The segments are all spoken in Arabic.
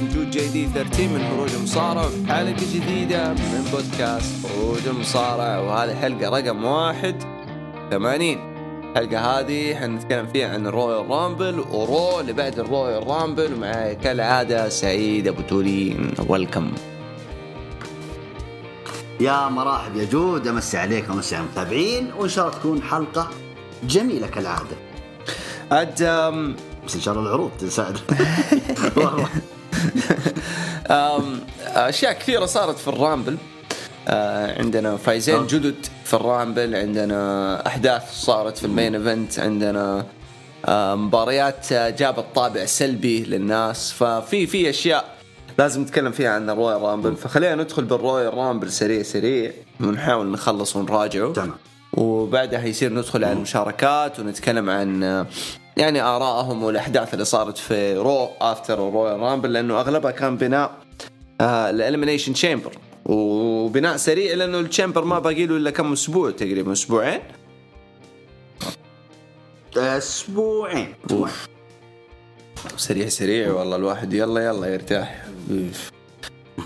معكم جود JD 13 من هروج المصارعة في حلقة جديدة من بودكاست هروج المصارعة وهذه حلقة رقم واحد 80 الحلقة هذه حنتكلم فيها عن ال Royal Rumble و Raw اللي بعد ال Royal Rumble ومعي كالعادة سعيد أبو تولين. Welcome يا مرحب يا جود أمسي عليك وأمسي على المتابعين وإن شاء الله تكون حلقة جميلة كالعادة. عاد أم، بس إن شاء الله العروض تساعد. أم، أشياء كثيرة صارت في ال Rumble. آه، عندنا فايزين آه. جدد في ال Rumble عندنا أحداث صارت في ال main event عندنا آه، مباريات جابت طابع سلبي للناس. ففي في أشياء لازم نتكلم فيها عن ال Royal Rumble. فخلينا ندخل بال Royal Rumble سريع سريع. ونحاول نخلص ونراجعه. تمام. وبعدها يصير ندخل على المشاركات ونتكلم عن يعني آرائهم والأحداث اللي صارت في Raw after Royal Rumble لأنه أغلبها كان بناء ال Elimination Chamber وبناء سريع لأنه ال Chamber ما باقي له إلا كم أسبوع تقريبا أسبوعين. أسبوعين. أسبوعين. سريع سريع والله الواحد. يلا يلا يرتاح.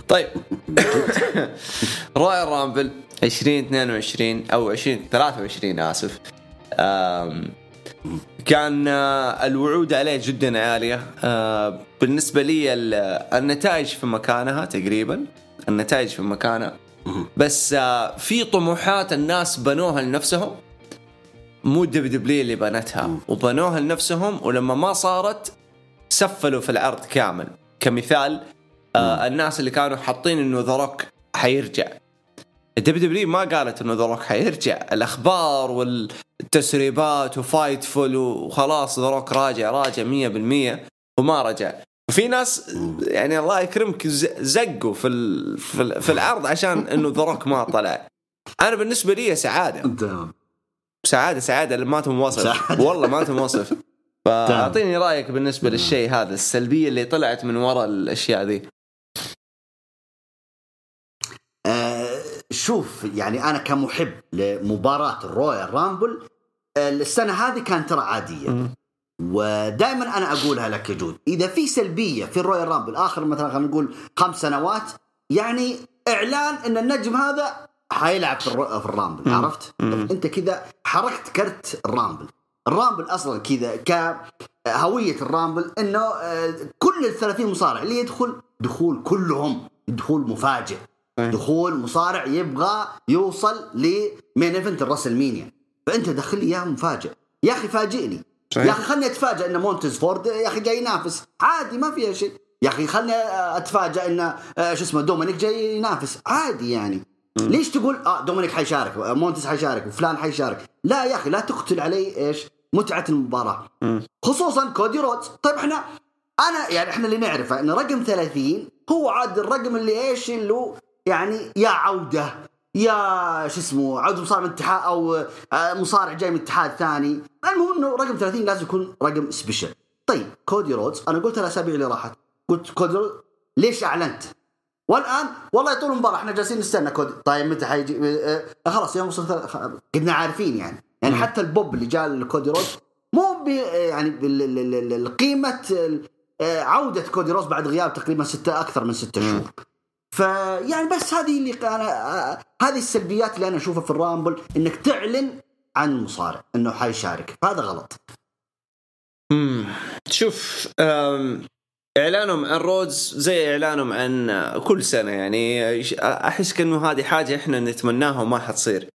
طيب. Royal Rumble 2022 أو 2023 آسف. كان آه، الوعود عليه جدا عالية. آه، بالنسبة لي ال- النتائج في مكانها تقريبا النتائج في مكانها. بس آه، في طموحات الناس بنوها لنفسهم. مو WWE اللي بنتها. وبنوها لنفسهم ولما ما صارت سفلوا في العرض كامل. كمثال آه الناس اللي كانوا حاطين إنه The Rock حيرجع. ال WWE ما قالت إنه The Rock حيرجع الأخبار والتسريبات و Fightful وخلاص The Rock راجع راجع 100% وما رجع. وفي ناس يعني الله يكرمك زقوا في ال- في, ال- في العرض عشان إنه The Rock ما طلع. أنا بالنسبة لي سعادة. سعادة سعادة. ما تم وصف. سعادة. والله ما تم وصف. فأعطيني رأيك بالنسبة للشيء هذا السلبية اللي طلعت من وراء الأشياء ذي آه شوف يعني أنا كمحب لمباراة ال Royal Rumble آه، السنة هذه كانت ترى عادية. ودائما أنا أقولها لك يا جود إذا في سلبية في ال Royal Rumble آخر مثلا خلينا نقول خمس سنوات يعني إعلان إن النجم هذا حيلعب في. في ال Rumble عرفت؟ أنت كذا حركت كرت ال Rumble. ال Rumble أصلا كذا كهوية ال Rumble إنه آه، كل ال 30 مصارع اللي يدخل دخول كلهم دخول مفاجئ. دخول مصارع يبغى يوصل ل main event ال WrestleMania فأنت دخل لي اياه مفاجئ. يا أخي فاجئني. يا أخي خلني اتفاجئ إن Montez Ford يا أخي جاي ينافس. عادي ما فيها شيء. يا أخي خلني اتفاجئ إن آه، شو اسمه Dominik جاي ينافس. عادي يعني. ليش تقول آه Dominik حيشارك آه، Montez حيشارك وفلان حيشارك؟ لا يا أخي لا تقتل علي إيش متعة المباراة. خصوصا Cody Rhodes طيب إحنا أنا يعني إحنا اللي نعرفه إن رقم 30 هو عاد الرقم اللي إيش اللي يعني يا عودة يا شو اسمه عوده مصارع من اتحاد أو آه، مصارع جاي من اتحاد ثاني. المهم إنه رقم 30 لازم يكون رقم special طيب Cody Rhodes أنا قلت الاسابيع اللي راحت. قلت Cody Rhodes ليش أعلنت؟ والآن والله طول المباراة إحنا جالسين نستنى Cody. طيب متى حيجي؟ آه، آه، خلاص يوم وصل ثلاث- خ- قدنا عارفين يعني. يعني حتى البوب اللي جاء ل Cody Rhodes مو ب يعني بال- ال- ال- ال- القيمه ال- آه، عودة Cody Rhodes بعد غياب تقريبا ستة أكثر من ستة شهور. فيعني بس هذه اللي أنا آه، هذه السلبيات اللي أنا أشوفها في ال Rumble إنك تعلن عن المصارع إنه حيشارك. فهذا غلط. مم. شوف إعلانهم عن Rhodes زي إعلانهم عن كل سنة يعني أحس كأنه هذه حاجة إحنا نتمناها وما حتصير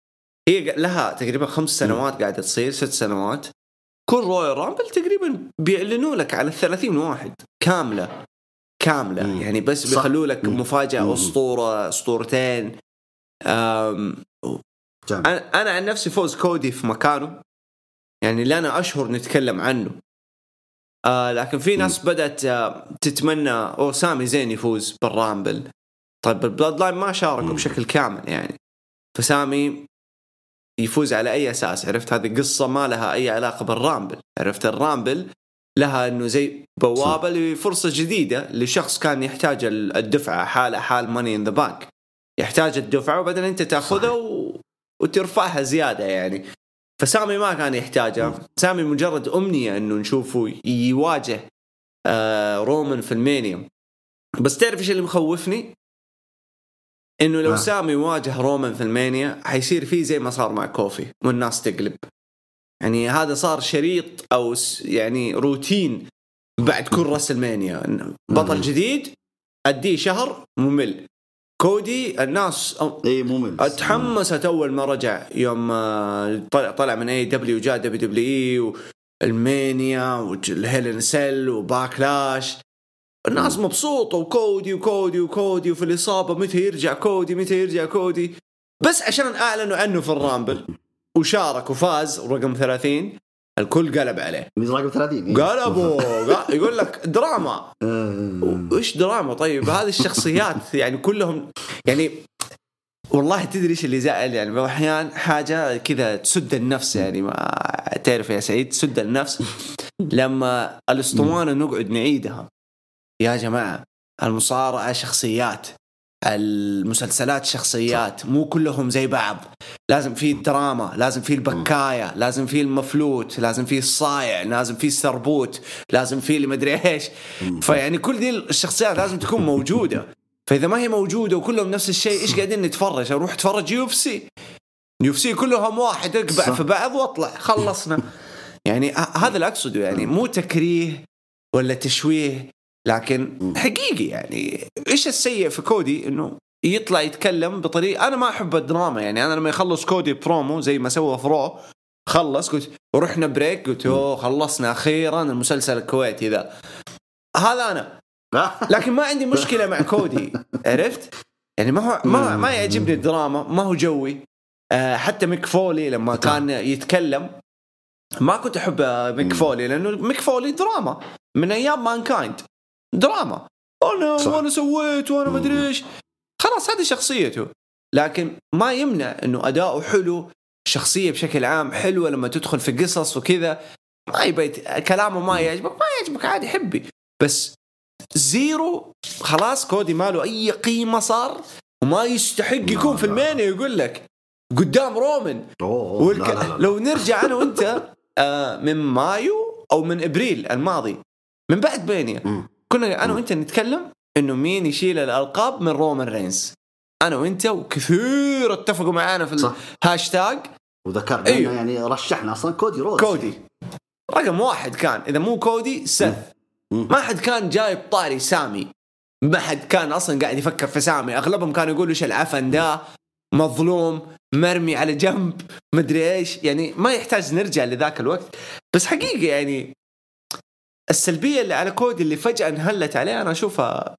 هي لها تقريبا خمس سنوات قاعدة تصير ست سنوات. كل Royal Rumble تقريبا بيعلنوا لك على 30 واحد كاملة. كاملة مم. يعني بس. بيخلوا لك مم. مفاجأة مم. أسطورة أسطورتين جميل. أنا عن نفسي فوز كودي في مكانه يعني لنا أشهر نتكلم عنه آه لكن في ناس بدأت آه تتمنى أو سامي زين يفوز بال Rumble طيب ال Bloodline ما شاركوا مم. بشكل كامل يعني فسامي يفوز على أي أساس عرفت هذه قصة ما لها أي علاقة بال Rumble عرفت ال Rumble لها إنه زي بوابة لفرصة جديدة لشخص كان يحتاج الدفعه حاله حال Money in the Bank يحتاج الدفعه وبعدين أنت تأخذها و... وترفعها زيادة يعني. فسامي ما كان يحتاجها. سامي مجرد أمنية إنه نشوفه يواجه آه رومان في المانيا بس تعرف إيش اللي مخوفني؟ إنه لو. سامي واجه رومان في المانيا حيصير فيه زي ما صار مع كودي والناس تقلب. يعني هذا صار شريط أو يعني روتين بعد كل راسلمانيا بطل. جديد أديه شهر ممل. كودي الناس إي ممل. تحمست أول ما رجع. يوم آه، طلع طلع من AEW جاء WWE والمانيا والهيلن سيل وباكلاش الناس مبسوطة وكودي وكودي وكودي وفي الإصابة متى يرجع كودي متى يرجع كودي. بس عشان أعلنوا عنه في الرامبل. وشارك وفاز رقم 30 الكل قلب عليه. رقم 30 إيه. قلبوا يقول لك دراما. آه. وش دراما؟ طيب هذه الشخصيات يعني كلهم يعني والله تدري إيش اللي زعل؟ يعني بعض الاحيان حاجة كذا تسد النفس يعني ما تعرف يا سعيد تسد النفس. لما الأسطوانة نقعد نعيدها. يا جماعة المصارعة شخصيات. المسلسلات شخصيات مو كلهم زي بعض. لازم في الدراما لازم في البكاية لازم في المفلوت لازم في الصايع لازم في السربوت لازم في اللي مدري إيش فيعني كل دي الشخصيات لازم تكون موجودة. فإذا ما هي موجودة وكلهم نفس الشيء إيش قاعدين نتفرج؟ أروح أتفرج UFC. UFC كلهم واحد أقبع. في بعض وأطلع. خلصنا. يعني هذا اللي أقصده يعني مو تكريه ولا تشويه. لكن حقيقي يعني إيش السيء في كودي؟ إنه يطلع يتكلم بطريقة أنا ما أحب الدراما يعني أنا لما يخلص كودي برومو زي ما سوى في Raw خلص قلت ورحنا break قلت أوه خلصنا أخيرا المسلسل الكويتي ذا. هذا أنا. لكن ما عندي مشكلة مع كودي. عرفت؟ يعني ما هو ما ما يعجبني الدراما ما هو جوي. آه حتى ميك فولي لما كان يتكلم ما كنت أحب ميك فولي لأنه ميك فولي دراما من أيام Mankind دراما. أنا صح. وأنا سويت وأنا مدري إيش. خلاص هذه شخصيته. لكن ما يمنع إنه أداؤه حلو شخصية بشكل عام حلوة لما تدخل في قصص وكذا. ما يبي كلامه ما يعجبك ما يعجبك عادي حبي. بس زيرو خلاص كودي ماله أي قيمة صار وما يستحق يكون في المانيا يقول لك قدام رومان أوه، والك... لا، لا، لا. لو نرجع أنا وأنت آه من مايو أو من إبريل الماضي. من بعد بينيا. كنا أنا وأنت نتكلم إنه مين يشيل الألقاب من رومان رينز. أنا وأنت وكثير اتفقوا معانا في. الهاشتاج وذكرنا أيوه. يعني رشحنا أصلا كودي روز كودي. رقم واحد كان إذا مو كودي مم. ما حد كان جايب طاري سامي. ما حد كان أصلا قاعد يفكر في سامي. أغلبهم كانوا يقولوا إيش العفن ده؟ مظلوم مرمي على جنب مدري إيش. يعني ما يحتاج نرجع لذاك الوقت. بس حقيقة يعني السلبية اللي على كودي اللي فجأة انهلت عليه أنا أشوفها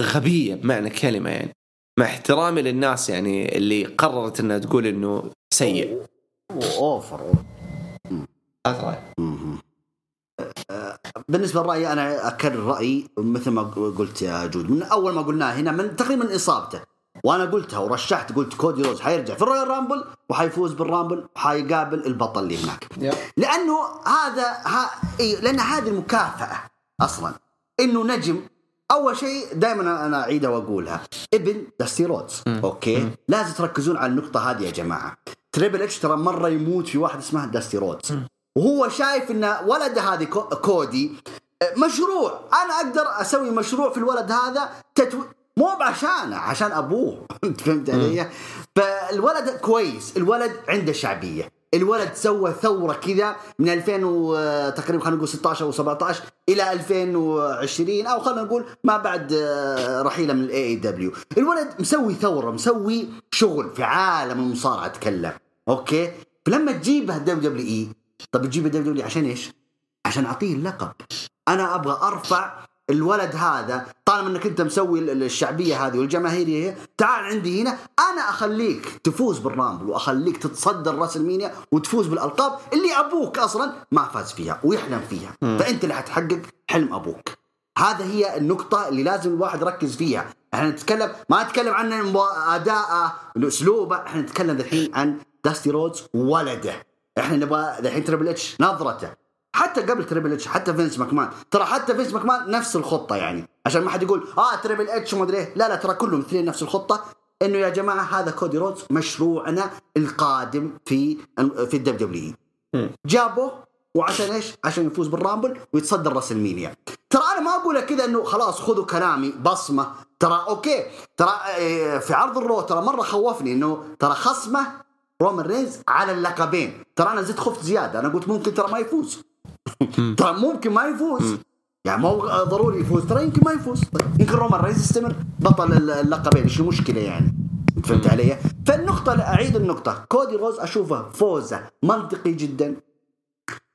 غبية بمعنى الكلمة يعني مع احترامي للناس يعني اللي قررت إنها تقول إنه سيء over. مهم. آه، بالنسبة لرأيي أنا أكرر رأيي مثل ما قلت يا جود من أول ما قلناه هنا من تقريبا إصابته وأنا قلتها ورشحت قلت كودي رودز حيرجع في ال Royal Rumble وحيفوز بال Rumble وحيقابل البطل اللي هناك. لأنه هذا ها إيه لأن هذه المكافأة أصلا. إنه نجم أول شيء دائما أنا اعيدها وأقولها. ابن داستي رودز. okay؟ لازم تركزون على النقطة هذه يا جماعة. تريبل إتش ترى مرة يموت في واحد اسمه داستي رودز. وهو شايف إن ولده هذه كو- كودي مشروع. أنا أقدر أسوي مشروع في الولد هذا تتو... مو بعشانه عشان أبوه. أنت فهمت علي؟ فالولد كويس الولد عنده شعبية. الولد سوى ثورة كذا من 2000 و- آه، تقريبا خلينا نقول 16 أو 17 إلى 2020 أو خلينا نقول ما بعد آه، رحيله من ال AEW الولد مسوي ثورة مسوي شغل في عالم المصارعة أتكلم. okay؟ فلما تجيبه WWE طب تجيبه WW عشان إيش؟ عشان أعطيه اللقب. أنا أبغى أرفع الولد هذا طالما إنك أنت مسوي ال- الشعبية هذه والجماهيرية تعال عندي هنا أنا أخليك تفوز بال Rumble وأخليك تتصدر راسلمينيا وتفوز بالألقاب اللي أبوك أصلا ما فاز فيها ويحلم فيها. فأنت اللي حتحقق حلم أبوك. هذا هي النقطة اللي لازم الواحد يركز فيها، إحنا نتكلم ما نتكلم عن اداءه اسلوبه، إحنا نتكلم الحين عن داستي رودز ولده، إحنا نبغى الحين تريبل إتش نظرته، حتى قبل تريبل اتش حتى فينس ماكمان، ترى حتى فينس ماكمان نفس الخطة يعني، عشان ما حد يقول آه تريبل اتش وما أدري إيه. لا لا ترى كلهم اثنين نفس الخطة، إنه يا جماعة هذا كودي رودز مشروعنا القادم في في الدبليو دبليو جابوه وعشان إيش؟ عشان يفوز بال Rumble ويتصدر راسلمانيا ترى أنا ما اقولها كذا إنه خلاص خذوا كلامي بصمة. ترى okay. ترى إيه، في عرض الرو ترى مرة خوفني إنه ترى خصمه رومان رينز على اللقبين. ترى أنا زدت خفت زيادة. أنا قلت ممكن ترى ما يفوز. ترى ممكن ما يفوز. يعني مو ضروري يفوز. ترى يمكن ما يفوز. يمكن رومان رينز يستمر. بطل اللقبين إيش المشكلة يعني. فهمت علي؟ فالنقطة أعيد النقطة. كودي رودز أشوفه فوزه منطقي جدا.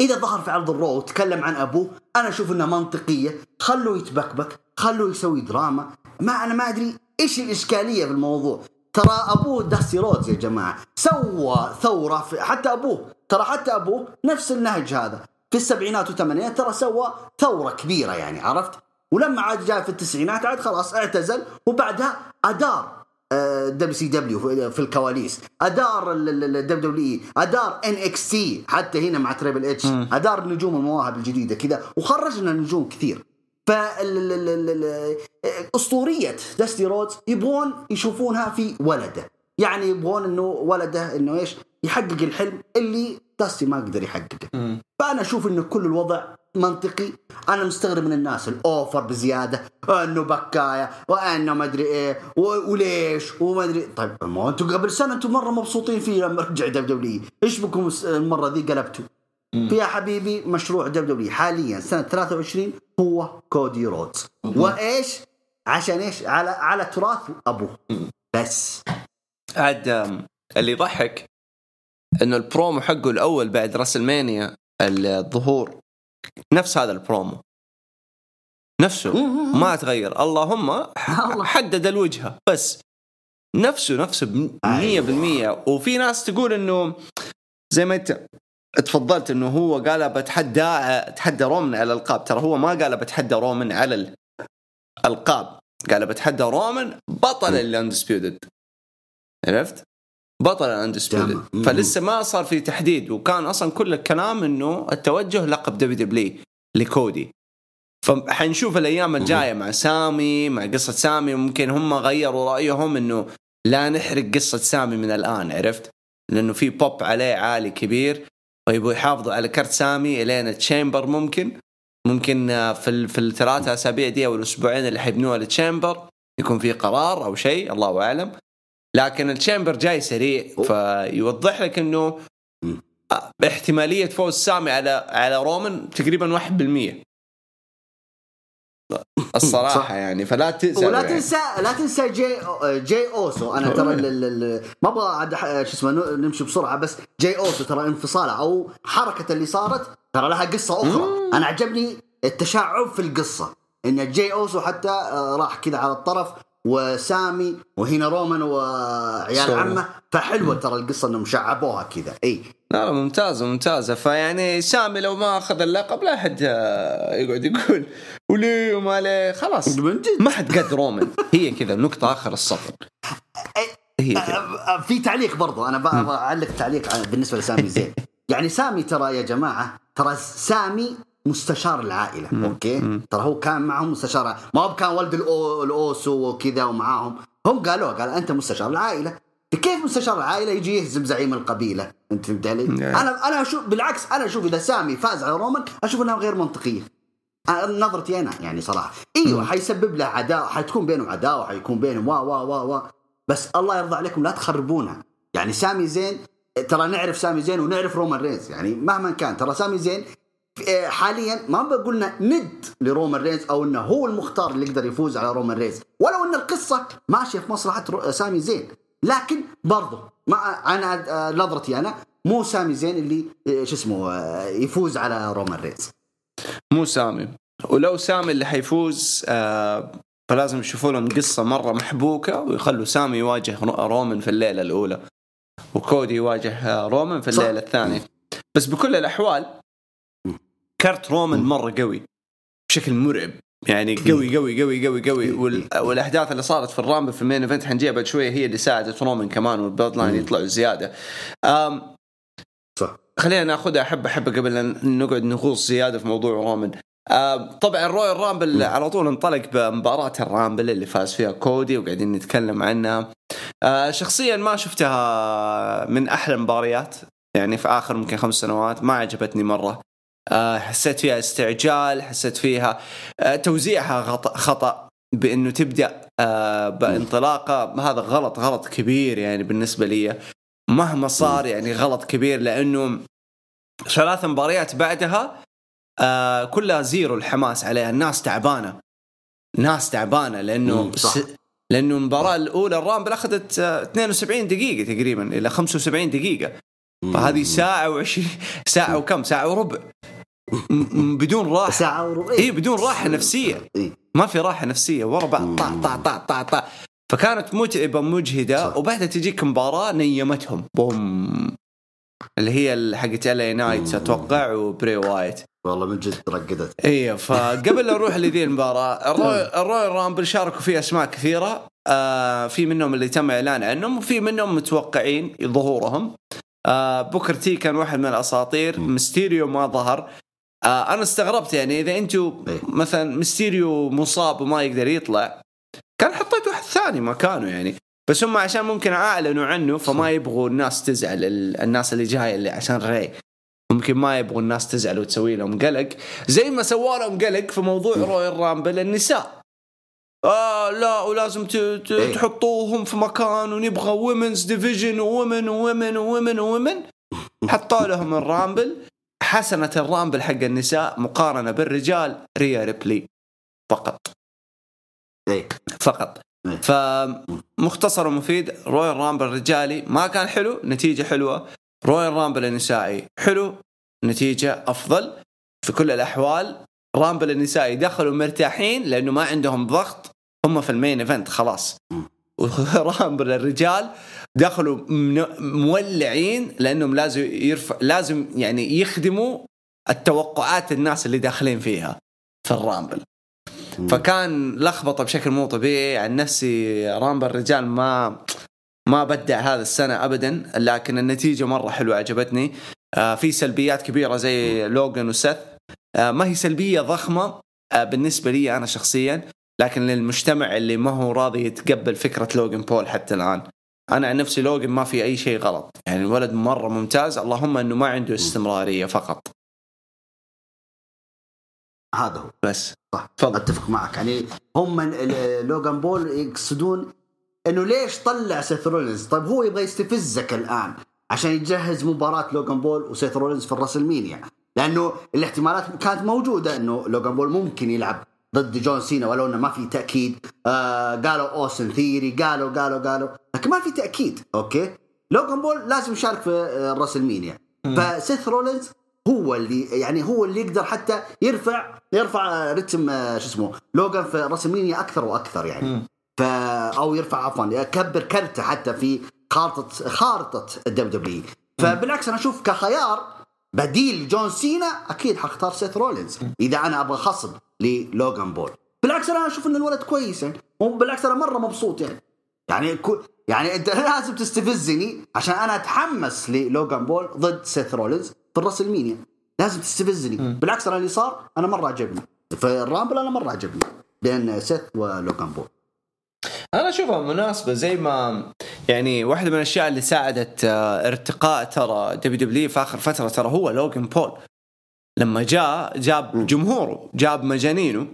إذا ظهر في عرض الرو وتكلم عن أبوه أنا أشوف إنها منطقية. خلوه يتبكبك خلوه يسوي دراما. ما أنا ما أدري إيش الإشكالية في الموضوع. ترى أبوه داستي رودز يا جماعة. سوى ثورة في حتى أبوه ترى حتى أبوه نفس النهج هذا. في السبعينات والثمانينات ترى سوى ثورة كبيرة يعني عرفت؟ ولما عاد جاء في التسعينات عاد خلاص اعتزل وبعدها أدار دبليو سي دبليو في الكواليس أدار الدبليو دبليو اي أدار ان إكس تي حتى هنا مع تريبل اتش أدار نجوم المواهب الجديدة كذا وخرج لنا نجوم كثير. ف أسطورية داستي رودز يبغون يشوفونها في ولده. يعني يبغون إنه ولده إنه إيش؟ يحقق الحلم اللي داستي ما قدر يحققه. فأنا أشوف انه كل الوضع منطقي. أنا مستغرب من الناس ال over بزيادة انه بكاية وأنه ما أدري إيه وليش وما أدري. طيب ما أنتم قبل سنة أنتم مرة مبسوطين فيه لما رجع دبليو إيش بكم المرة ذي قلبتوا؟ في يا حبيبي مشروع دبليو حاليا سنة 23 هو كودي رودز. وإيش؟ عشان إيش؟ على على تراث أبوه. بس. عاد اللي يضحك إنه البرومو حقه الأول بعد راسلمانيا الظهور. نفس هذا البرومو. نفسه ما تغير. اللهم حدد الوجهة. بس نفسه نفسه 100% أيوة. وفي ناس تقول إنه زي ما أنت تفضلت إنه هو قال بتحدى تحدى رومان على الألقاب. ترى هو ما قال بتحدى رومان على الألقاب. قال بتحدى رومان بطل ال undisputed عرفت؟ بطل ال undisputed فلسه ما صار في تحديد وكان أصلا كل الكلام إنه التوجه لقب دبليو دبليو لكودي. فحنشوف الأيام الجاية مع سامي مع قصة سامي ممكن هم غيروا رأيهم إنه لا نحرق قصة سامي من الآن عرفت؟ لأنه في بوب عليه عالي كبير ويبغوا يحافظوا على card سامي Elimination Chamber ممكن. ممكن في في الثلاثة أسابيع دي أو الأسبوعين اللي حيبنوها ل Chamber يكون في قرار أو شيء الله أعلم. لكن ال Chamber جاي سريع فيوضح لك إنه احتماليه فوز سامي على على رومان تقريبا 1% الصراحة صح. يعني فلا تنسى ولا يعني. تنسى لا تنسى جي جي أوسو. أنا ترى ما أبغى عاد شو اسمه نمشي بسرعة بس جي أوسو ترى انفصاله أو حركة اللي صارت ترى لها قصة أخرى. أنا عجبني التشعب في القصة. إن جي أوسو حتى آه، راح كذا على الطرف وسامي وهنا رومان وعيال عمه. فحلوة ترى القصة إنهم شعبوها كذا. إي. لا لا ممتازة ممتازة. فيعني سامي لو ما أخذ اللقب لا حد يقعد يقول وليه وما ليه خلاص. ما حد قد رومان. هي كذا نقطة آخر السطر هي كذا. في تعليق برضو. أنا بعلق تعليق بالنسبة لسامي زين. يعني سامي ترى يا جماعة ترى سامي مستشار العائلة مم. أوكي؟ مم. ترى هو كان معهم مستشار ما هو كان ولد الأوسو وكذا ومعاهم. هم قالوا قال أنت مستشار العائلة. كيف مستشار العائلة يجي يهزم زعيم القبيلة؟ أنت فهمت علي؟ أنا أنا أشوف بالعكس أنا أشوف إذا سامي فاز على رومان أشوف إنها غير منطقية. نظرتي أنا يعني صراحة. إيوه حيسبب له عداوة حتكون بينهم عداوة حيكون بينهم وا وا وا وا. بس الله يرضى عليكم لا تخربونها. يعني سامي زين ترى نعرف سامي زين ونعرف رومان رينز. يعني مهما كان ترى سامي زين حاليا ما بقولنا ند لرومان رينز أو إنه هو المختار اللي يقدر يفوز على رومان رينز. ولو إن القصة ماشية في مصلحة سامي زين. لكن برضه ما أنا آه، نظرتي أنا مو سامي زين اللي آه، شو اسمه يفوز على رومان رينز. مو سامي. ولو سامي اللي حيفوز فلازم يشوفوا لهم قصة مرة محبوكة ويخلوا سامي يواجه رومان في الليلة الأولى. وكودي يواجه رومان في الليلة الثانية. بس بكل الأحوال card رومان مرة قوي بشكل مرعب. يعني قوي قوي قوي قوي قوي. والأحداث اللي صارت في ال Rumble في ال main event حنجيها بعد شوية هي اللي ساعدت رومان كمان وال Bloodline يطلعوا زيادة. أم صح. خلينا ناخذها حبة حبة قبل أن نقعد نغوص زيادة في موضوع رومان. طبعا ال Royal Rumble على طول انطلق بمباراة ال Rumble اللي فاز فيها كودي وقاعدين نتكلم عنها. أه، شخصيا ما شفتها من أحلى المباريات يعني في آخر ممكن خمس سنوات ما عجبتني مرة. آه، حسيت فيها استعجال حسيت فيها آه، توزيعها خطا خطأ بإنه تبدأ آه، بانطلاقة. هذا غلط غلط كبير يعني بالنسبة لي. مهما صار يعني غلط كبير لأنه ثلاث مباريات بعدها آه كلها زيرو الحماس عليها. الناس تعبانة. ناس تعبانة لأنه مم، صح. لأنه المباراة الأولى ال Rumble أخذت آه، 72 دقيقة تقريبا إلى 75 دقيقة. فهذه ساعة و20 ساعة وكم؟ ساعة وربع. بدون راحة. ساعة وربع. اي بدون راحة نفسية. إيه. ما في راحة نفسية. ورا بعض طع طع طع طع طع فكانت متعبة مجهدة. صح. وبعدها تجيك مباراة نيمتهم. بوم. اللي هي حقت ال نايت أتوقع وبراي وايت. والله من جد رقدت. أيوه فقبل لا نروح لذي المباراة ال Roy- ال Royal Rumble شاركوا فيه أسماء كثيرة. آه في منهم اللي تم إعلان عنهم وفي منهم متوقعين ظهورهم. آه بوكر تي كان واحد من الأساطير. ميستيريو ما ظهر. آه أنا استغربت يعني إذا أنتم إيه. مثلا ميستيريو مصاب وما يقدر يطلع كان حطيت واحد ثاني مكانه يعني. بس هم عشان ممكن أعلنوا عنه فما يبغوا الناس تزعل. ال- الناس اللي جاية اللي عشان ري. ممكن ما يبغوا الناس تزعل وتسوي لهم قلق. زي ما سووا لهم قلق في موضوع Royal Rumble النساء. آه لا ولازم إيه. تحطوهم في مكان ونبغى ومنز ديفيجن وومن وومن وومن وومن حطوا لهم ال Rumble. حسنة ال Rumble حق النساء مقارنة بالرجال ريا ريبلي. فقط. إيه. فقط. إيه. فمختصر ومفيد. Royal Rumble رجالي ما كان حلو نتيجة حلوة. Royal Rumble النسائي حلو نتيجة أفضل. في كل الأحوال Rumble النسائي دخلوا مرتاحين لأنه ما عندهم ضغط. هم في ال main event خلاص. و Rumble الرجال دخلوا مولعين لأنهم لازم يرفع لازم يعني يخدموا التوقعات الناس اللي داخلين فيها في الرامبل. فكان لخبطة بشكل مو طبيعي. عن نفسي رامبل الرجال ما ما بدع هذا السنة ابدا لكن النتيجة مرة حلوة عجبتني. آه في سلبيات كبيرة زي لوجان وسث آه ما هي سلبية ضخمة آه بالنسبة لي أنا شخصيا لكن للمجتمع اللي ما هو راضي يتقبل فكرة لوجان بول حتى الآن. أنا عن نفسي لوجان ما في أي شيء غلط. يعني الولد مرة ممتاز اللهم إنه ما عنده استمرارية فقط. هذا هو. بس. صح. تفضل. أتفق معك. يعني هم لوغان بول يقصدون إنه ليش طلع سيث رولينز؟ طيب هو يبغى يستفزك الآن عشان يجهز مباراة لوغان بول وسيث رولينز في الراسلمينيا لأنه الاحتمالات كانت موجودة إنه لوغان بول ممكن يلعب ضد جون سينا ولو إنه ما في تأكيد. آه قالوا أوستن ثيوري قالوا قالوا قالوا لكن ما في تأكيد أوكي؟ لوغان بول لازم يشارك في آه، الراسلمينيا فسيث رولينز هو اللي يعني هو اللي يقدر حتى يرفع يرفع رتم آه، شو اسمه لوغان في راسلمينيا أكثر وأكثر يعني. ف أو يرفع عفوا يكبر كرته حتى في خارطة خارطة الدبليو دبليو فبالعكس أنا أشوف كخيار بديل جون سينا أكيد حختار سيث رولينز. إذا أنا أبغى خصم للوغان بول. بالعكس أنا أشوف إن الولد كويس يعني. وبالعكس أنا مرة مبسوط يعني. يعني كو يعني أنت لازم تستفزني عشان أنا أتحمس للوغان بول ضد سيث رولينز في الراسلمينيا لازم تستفزني. بالعكس أنا اللي صار أنا مرة عجبني. في الرامبل أنا مرة عجبني بين سيث ولوغان بول. أنا أشوفها مناسبة زي ما يعني واحدة من الأشياء اللي ساعدت آه، ارتقاء ترى دبليو دبليو في آخر فترة ترى هو لوجن بول. لما جاء جاب جمهوره جاب مجانينه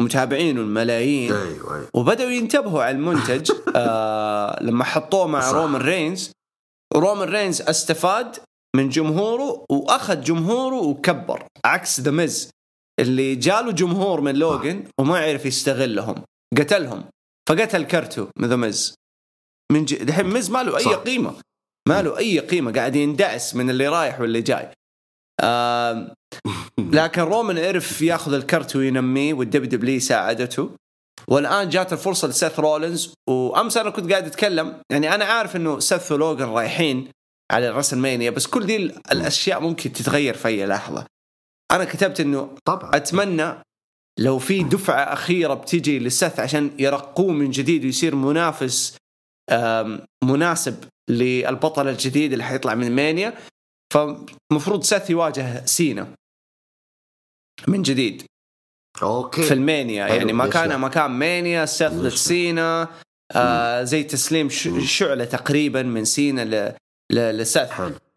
متابعينه الملايين. أيوه أيوه. وبدأوا ينتبهوا على المنتج آه لما حطوه مع صح. رومان رينز. رومان رينز استفاد من جمهوره وأخذ جمهوره وكبر. عكس ذا ميز اللي جاله جمهور من لوجن وما عرف يستغلهم. قتلهم. فقتل كرتو من ذا ميز من ج... دحين ميز ما له أي صح. قيمة. ما له أي قيمة. قاعد يندعس من اللي رايح واللي جاي. آه لكن رومان عرف ياخذ الكرت وينميه والدبليو دبليو ساعدته والآن جات الفرصة لسيث رولينز وأمس أنا كنت قاعد أتكلم يعني أنا عارف إنه سيث ولوجن رايحين على الرسلمانيا بس كل دي الأشياء ممكن تتغير في أي لحظة. أنا كتبت إنه طبعا. أتمنى لو في دفعة أخيرة بتجي لسيث عشان يرقوه من جديد ويصير منافس مناسب للبطل الجديد اللي حيطلع من مانيا. فمفروض سيث يواجه سينا من جديد. أوكي. في المانيا يعني ليش مكان مانيا سيث ضد ليش لا؟ سينا آه زي تسليم. شعلة تقريبا من سينا ل- ل- لسيث.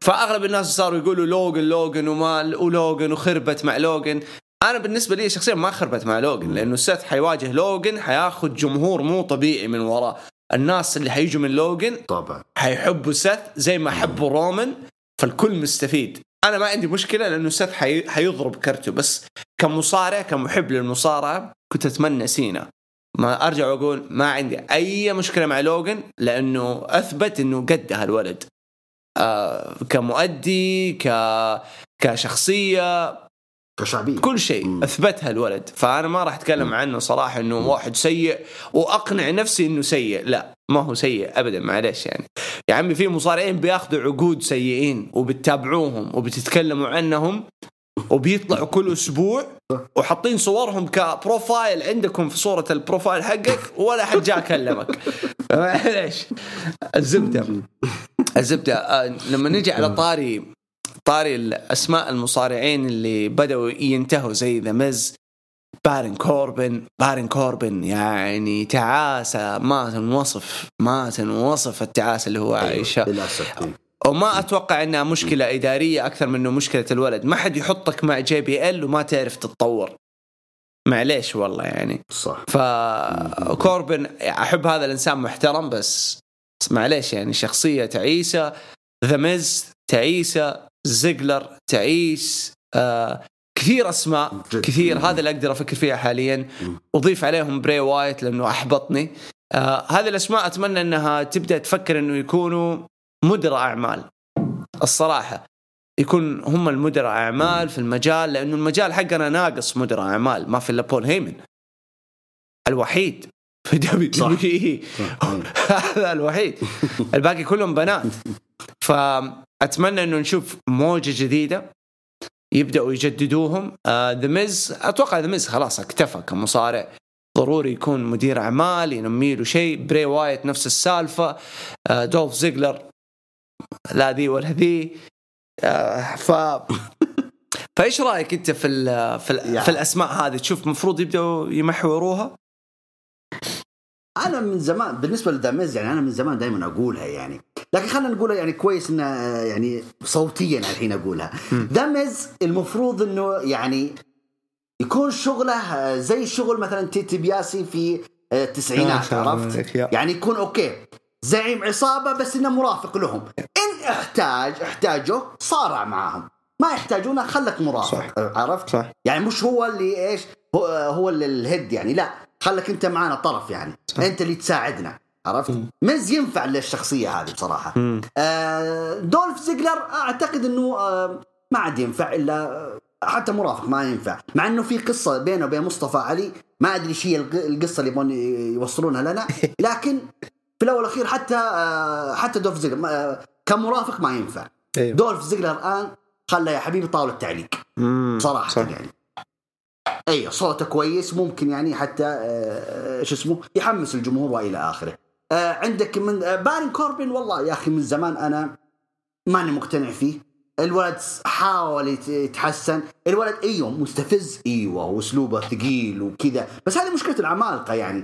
فأغلب الناس صاروا يقولوا لوجن لوجن وما ولوجن وخربت مع لوجن أنا بالنسبة لي شخصيا ما خربت مع لوجن لأنه سيث حيواجه لوجن حياخذ جمهور مو طبيعي من وراه الناس اللي حيجوا من لوجن طبعا. حيحبوا سيث زي ما حبوا رومان فالكل مستفيد. أنا ما عندي مشكلة لأنه سيث حي... حيضرب كرته بس كمصارع كمحب للمصارعة كنت أتمنى سينا. ما أرجع وأقول ما عندي أي مشكلة مع لوجن لأنه أثبت إنه قد هالولد. آه كمؤدي ك كشخصية. كشعبية. كل شيء مم. أثبتها الولد. فأنا ما راح أتكلم عنه صراحة إنه واحد سيء وأقنع نفسي إنه سيء. لا ما هو سيء ابدا معلش يعني. يا عمي في مصارعين بياخذوا عقود سيئين وبتتابعوهم وبتتكلموا عنهم وبيطلعوا كل أسبوع وحاطين صورهم ك profile عندكم في صورة ال profile حقك ولا حد جاء كلمك. معلش الزبدة. الزبدة آه، لما نجي على طاري طاري الأسماء المصارعين اللي بدأوا ينتهوا زي ذا ميز بارون كوربن بارون كوربن يعني تعاسة ما تنوصف ما تنوصف التعاسة اللي هو عايشها. للأسف إيه. وما أتوقع إنها مشكلة إدارية أكثر من إنه مشكلة الولد. ما حد يحطك مع جي بي ال وما تعرف تتطور. معليش والله يعني. صح. فكوربن أحب هذا الإنسان محترم بس بس معليش يعني شخصية تعيسة. ذا ميز تعيسة. زيجلر تعيس آه كثير أسماء. كثير. هذا اللي أقدر أفكر فيها حاليا. أضيف عليهم بري وايت لأنه أحبطني. آه هذه الأسماء أتمنى إنها تبدأ تفكر إنه يكونوا مدراء أعمال. الصراحة يكون هم المدراء أعمال في المجال لأنه المجال حقنا ناقص مدراء أعمال ما في إلا بول هيمن. الوحيد. في دبليو دبليو إي. هذا الوحيد. الباقي كلهم بنات. فاتمنى إنه نشوف موجة جديدة يبدأوا يجددوهم. ذا ميز أتوقع ذا ميز خلاص اكتفى كمصارع. ضروري يكون مدير أعمال ينمي له شيء. بري وايت نفس السالفة. آه، دولف زيجلر لا ذي ولا ذي. آه، ف فإيش رأيك أنت في ال في, ال يعني. في الأسماء هذه؟ تشوف المفروض يبدأوا يمحوروها؟ أنا من زمان بالنسبة لداميز يعني أنا من زمان دائما أقولها يعني. لكن خلينا نقولها يعني كويس إنها يعني صوتيا الحين أقولها. داميز المفروض إنه يعني يكون شغله زي شغل مثلا تيتي بياسي في آه، التسعينات عرفت؟ يعني يكون أوكي. زعيم عصابة بس إنه مرافق لهم. إن احتاج احتاجه صارع معاهم. ما يحتاجونه خلك مرافق صح. عرفت؟ صح. يعني مش هو اللي إيش هو, هو اللي ال head يعني لا. خلك انت معانا طرف يعني صح. انت اللي تساعدنا عرفت مم. ميز ينفع للشخصيه هذه بصراحة. آه دولف زيجلر أعتقد إنه آه ما عاد ينفع إلا آه، حتى مرافق ما ينفع مع إنه في قصة بينه وبين مصطفى علي ما أدري إيش هي الق- القصة اللي يبغون يوصلونها لنا لكن في الأول والأخير حتى آه حتى دولف زيجلر آه كمرافق ما ينفع أيوه دولف زيجلر الآن خلى يا حبيبي طاولة تعليق. صراحة صح. يعني أي صوته كويس ممكن يعني حتى آه، شو اسمه يحمس الجمهور وإلى آخره. آه، عندك من آه، بارن كوربن والله يا أخي من زمان أنا ماني مقتنع فيه. الولد حاول يت- يتحسن. الولد أيوه مستفز أيوه وأسلوبه ثقيل وكذا. بس هذه مشكلة العمالقة يعني.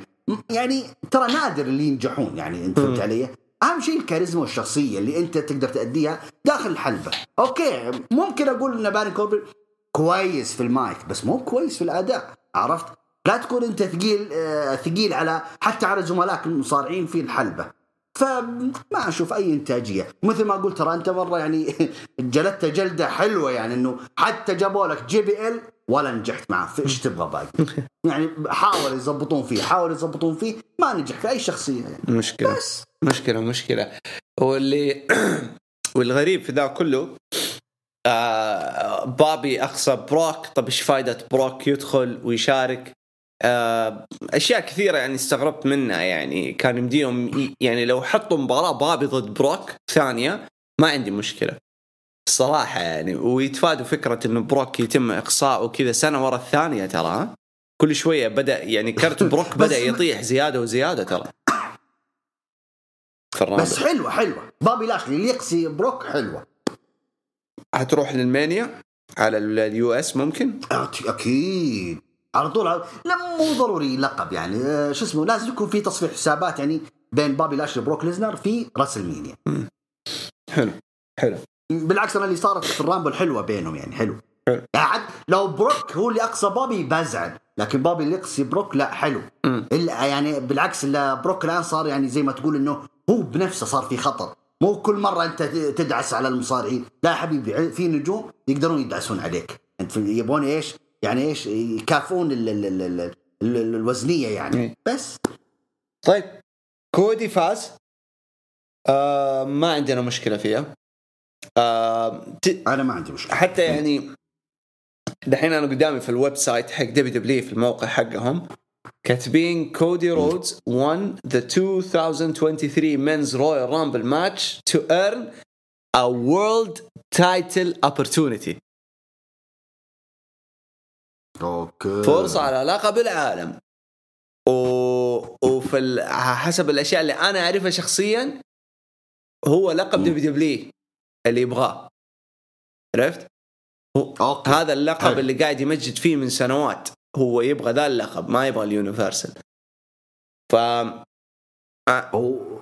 يعني ترى نادر اللي ينجحون يعني أنت فهمت علي؟ أهم شيء الكاريزما والشخصيه اللي أنت تقدر تأديها داخل الحلبة. أوكي ممكن أقول إن بارون كوربن كويس في المايك بس مو كويس في الأداء عرفت؟ لا تكون أنت ثقيل آه، ثقيل على حتى على زملائك المصارعين في الحلبة. فما أشوف أي إنتاجية. مثل ما قلت ترى أنت مرة يعني جلدت جلدة حلوة يعني إنه حتى جابوا لك جي بي إل ولا نجحت معه. في إيش تبغى باقي؟ يعني حاولوا يضبطون فيه حاولوا يضبطون فيه ما نجح في أي شخصية يعني. مشكلة بس. مشكلة مشكلة. واللي والغريب في ذا كله آه بابي اقصى بروك طب إيش فائده بروك يدخل ويشارك؟ آه أشياء كثيرة يعني استغربت منها يعني. كان يمديهم يعني لو حطوا مباراة بابي ضد بروك ثانية ما عندي مشكلة. الصراحه يعني ويتفادوا فكرة إنه بروك يتم اقصاؤه كذا سنة ورا الثانية ترى؟ كل شوية بدأ يعني كرت بروك بدأ يطيح زيادة وزيادة ترى. بس حلوة حلوة. بابي لاشلي اللي يقصي بروك حلوة. هتروح للمانيا على ال US ممكن؟ أكيد على طول على... لا مو ضروري لقب يعني. آه، شو اسمه لازم يكون في تصفيح حسابات يعني بين بابي لاشلي وبروك ليزنر في راسلمينيا حلو حلو. بالعكس أنا اللي صارت في ال Rumble حلوة بينهم يعني حلو. حلو. لو بروك هو اللي أقصى بابي بزعل لكن بابي اللي يقصي بروك لا حلو. إلا يعني بالعكس إلا بروك الآن صار يعني زي ما تقول إنه هو بنفسه صار في خطر. مو كل مرة أنت تدعس على المصارعين. لا حبيبي في نجوم يقدرون يدعسون عليك. أنت يبون إيش؟ يعني إيش؟ يكافئون ال- ال- ال- ال- ال- الوزنية يعني. إيه. بس. طيب. كودي فاز. آه ما عندنا مشكلة فيها. آه ت- أنا ما عندي مشكلة. حتى يعني دحين أنا قدامي في ال website حق WW في الموقع حقهم. كاتبين كودي رودز won the 2023 men's Royal Rumble match to earn a world title opportunity أوكي فرصة على لقب العالم و... وفي ال... حسب الأشياء اللي أنا أعرفها شخصيا هو لقب. WW اللي يبغاه عرفت؟ هو... أوكي هذا اللقب. اللي قاعد يمجد فيه من سنوات هو يبغى ذا اللقب ما يبغى ال Universal ف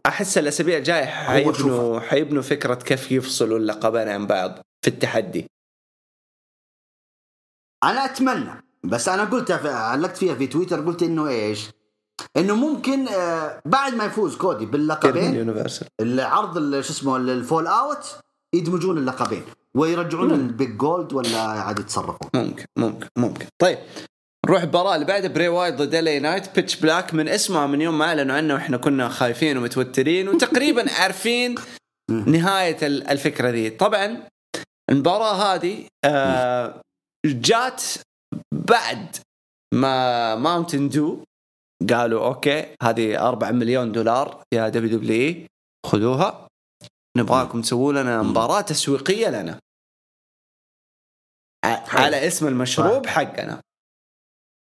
أحس الأسابيع الجاية حيبنوا. حيبنوا فكرة كيف يفصلوا اللقبين عن بعض في التحدي أنا أتمنى بس أنا قلت علقت فيها في تويتر قلت إنه إيش؟ إنه ممكن آه، بعد ما يفوز كودي باللقبين العرض ال- شو اسمه ال fallout يدمجون اللقبين ويرجعون. ال Big Gold ولا عاد يتصرفون ممكن ممكن ممكن طيب نروح المباراة اللي بعدها بري وايت ضد LA Knight Pitch Black من اسمها من يوم ما أعلنوا عنه وإحنا كنا خايفين ومتوترين وتقريبا عارفين نهاية ال- الفكرة ذي. طبعا المباراة هذه آه جات بعد ما Mountain Dew قالوا أوكي هذه 4 مليون دولار يا WW خذوها. نبغاكم تسووا لنا مباراة تسويقية لنا. على اسم المشروب حقنا.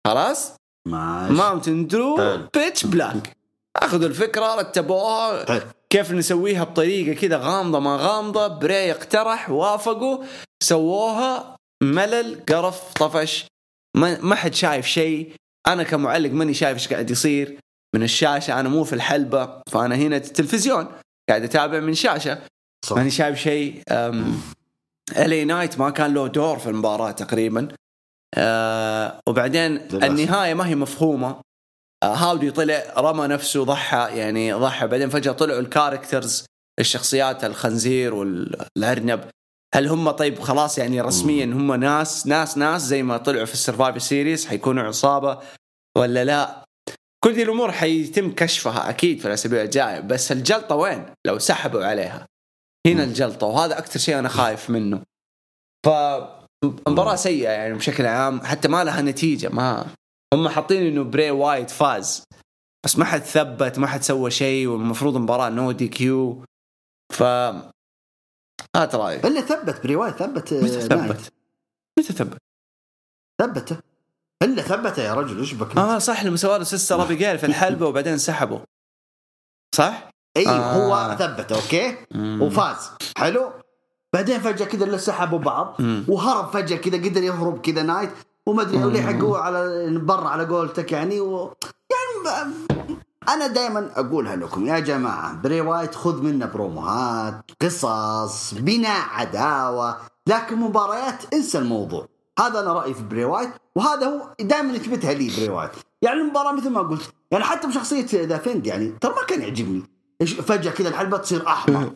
خلاص؟ ماشي. Mountain Dew. Pitch Black اخذوا الفكرة رتبوها. كيف نسويها بطريقة كذا غامضة ما غامضة بري اقترح وافقوا. سووها ملل قرف طفش. ما, ما حد شايف شيء. أنا كمعلق ماني شايف إيش قاعد يصير. من الشاشة أنا مو في الحلبة. فأنا هنا التلفزيون قاعد أتابع من شاشة. صح. ماني شايف شيء LA Knight ما كان له دور في المباراة تقريبا. آه وبعدين. النهاية ما هي مفهومة. آه هاودي طلع رمى نفسه ضحى يعني ضحى. بعدين فجأة طلعوا ال characters الشخصيات الخنزير والارنب هل هم طيب؟ خلاص يعني رسميا هم ناس ناس ناس زي ما طلعوا في ال Survivor Series حيكونوا عصابة ولا لا؟ كل دي الأمور حيتم كشفها أكيد في الأسابيع الجاية. بس الجلطة وين؟ لو سحبوا عليها. هنا الجلطة وهذا أكثر شيء أنا خايف منه. ف مباراة سيئة يعني بشكل عام حتى ما لها نتيجة ما هم حاطين إنه بري وايت فاز بس ما حد ثبت ما حد سوى شيء والمفروض مباراة no DQ ف هات رايك إلا ثبت بري وايت ثبت آه، متى نايت. ثبت؟ متى ثبت؟ ثبته إلا ثبته يا رجل إيش بك آه صح لما سوى له Sister Abigail في الحلبة وبعدين سحبوا صح؟ إي آه. هو ثبته أوكي وفاز حلو بعدين فجأة كذا اللي سحبوا بعض مم. وهرب فجأة كذا قدر يهرب كذا نايت وما أدري مم. لحقوه على برا على قولتك يعني و... يعني أنا دائما أقولها لكم يا جماعة بري وايت خذ منا بروموهات قصص بناء عداوة لكن مباريات انسى الموضوع هذا أنا رأيي في بري وايت وهذا هو دائما يثبتها لي بري وايت يعني المباراة مثل ما قلت يعني حتى بشخصية The Fiend يعني ترى ما كان يعجبني فجأة كذا الحلبة تصير أحمر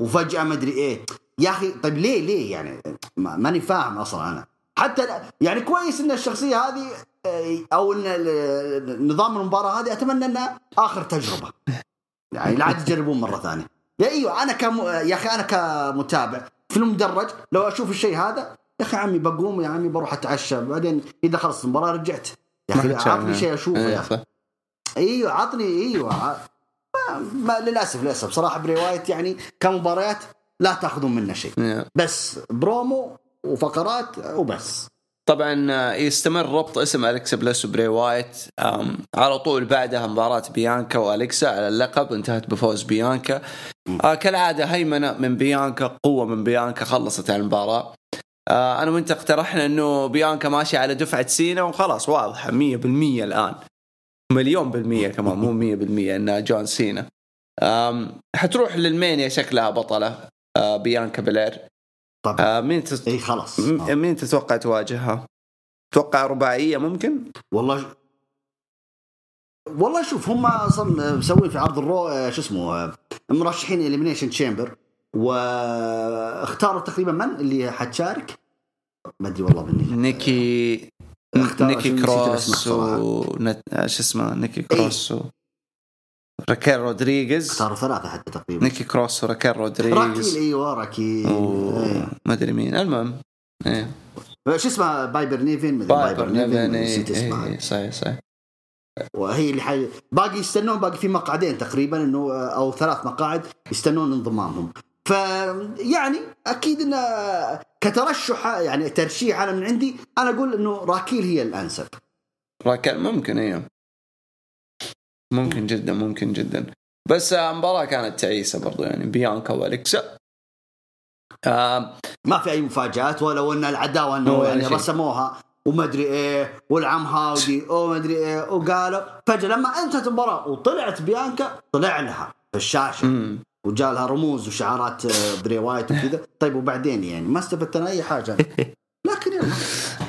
وفجأة ما أدري إيه يا أخي طيب ليه ليه يعني؟ ما- ماني فاهم أصلا أنا. حتى يعني كويس إن الشخصية هذه آه، أو إن نظام المباراة هذه أتمنى إنها آخر تجربة. يعني لا عاد يجربون مرة ثانية. يا أيوه أنا كم يا أخي أنا كمتابع في المدرج لو أشوف الشيء هذا يا أخي عمي بقوم يا عمي بروح أتعشى. بعدين إذا خلصت المباراة رجعت. يا أخي. عطني شيء أشوفه يا إيه، أخي. أيوه عطني أيوه. ما, ما للأسف للأسف. صراحة بري وايت يعني كمباريات لا تاخذون منه شيء. إيه. بس برومو وفقرات وبس. طبعا آه، يستمر ربط اسم أليكسا بليس وبري وايت على طول بعدها مباراة بيانكا وأليكسا على اللقب انتهت بفوز بيانكا. آه، كالعادة هيمنة من بيانكا قوة من بيانكا خلصت على المباراة. آه، أنا وأنت اقترحنا إنه بيانكا ماشي على دفعة سينا وخلاص واضحة 100% الآن. مليون بالمية كمان مو 100% إنها جون سينا. حتروح لل Mania شكلها بطلة. بيانكا بلير طبعا آه مين تت... إي خلاص آه. مين تتوقع تواجهها؟ تتوقع رباعية ممكن؟ والله والله شوف هم أصلا مسوين في عرض ال Raw آه، شو اسمه آه، مرشحين Elimination Chamber واختاروا تقريبا من اللي حتشارك ما أدري والله مين نيكي نيكي كروس. و. آه، شو اسمه نيكي كروس و... راكيل رودريغيز. اختاروا ثلاثة حتى تقريبا. نيكي كروس وراكيل راكيل رودريغيز إيوه راكيل إيه. وما أدري مين. المهم إيه. شو اسمه؟ بايبر نيفن بايبر نيفن إيه نسيت اسمها إيه، صحيح صحيح. وهي اللي حي... باقي يستنون باقي في مقعدين تقريبا إنه أو ثلاث مقاعد يستنون انضمامهم. ف يعني أكيد انه كترشح يعني ترشيح أنا من عندي أنا أقول إنه راكيل هي الأنسب. راكيل ممكن أيوه ممكن جدا ممكن جدا. بس آه، المباراة كانت تعيسة برضو يعني بيانكا والكسا آه ما في أي مفاجآت ولو أن العداوه انه يعني شيء. رسموها وما ادري إيه والعم هاودي وما ادري إيه وقالوا فجأة لما انتهت المباراة وطلعت بيانكا طلع لها في الشاشة. مم. وجاء لها رموز وشعارات آه، بري وايت وكذا. طيب وبعدين يعني ما استفدت أنا أي حاجة. لكن يلا.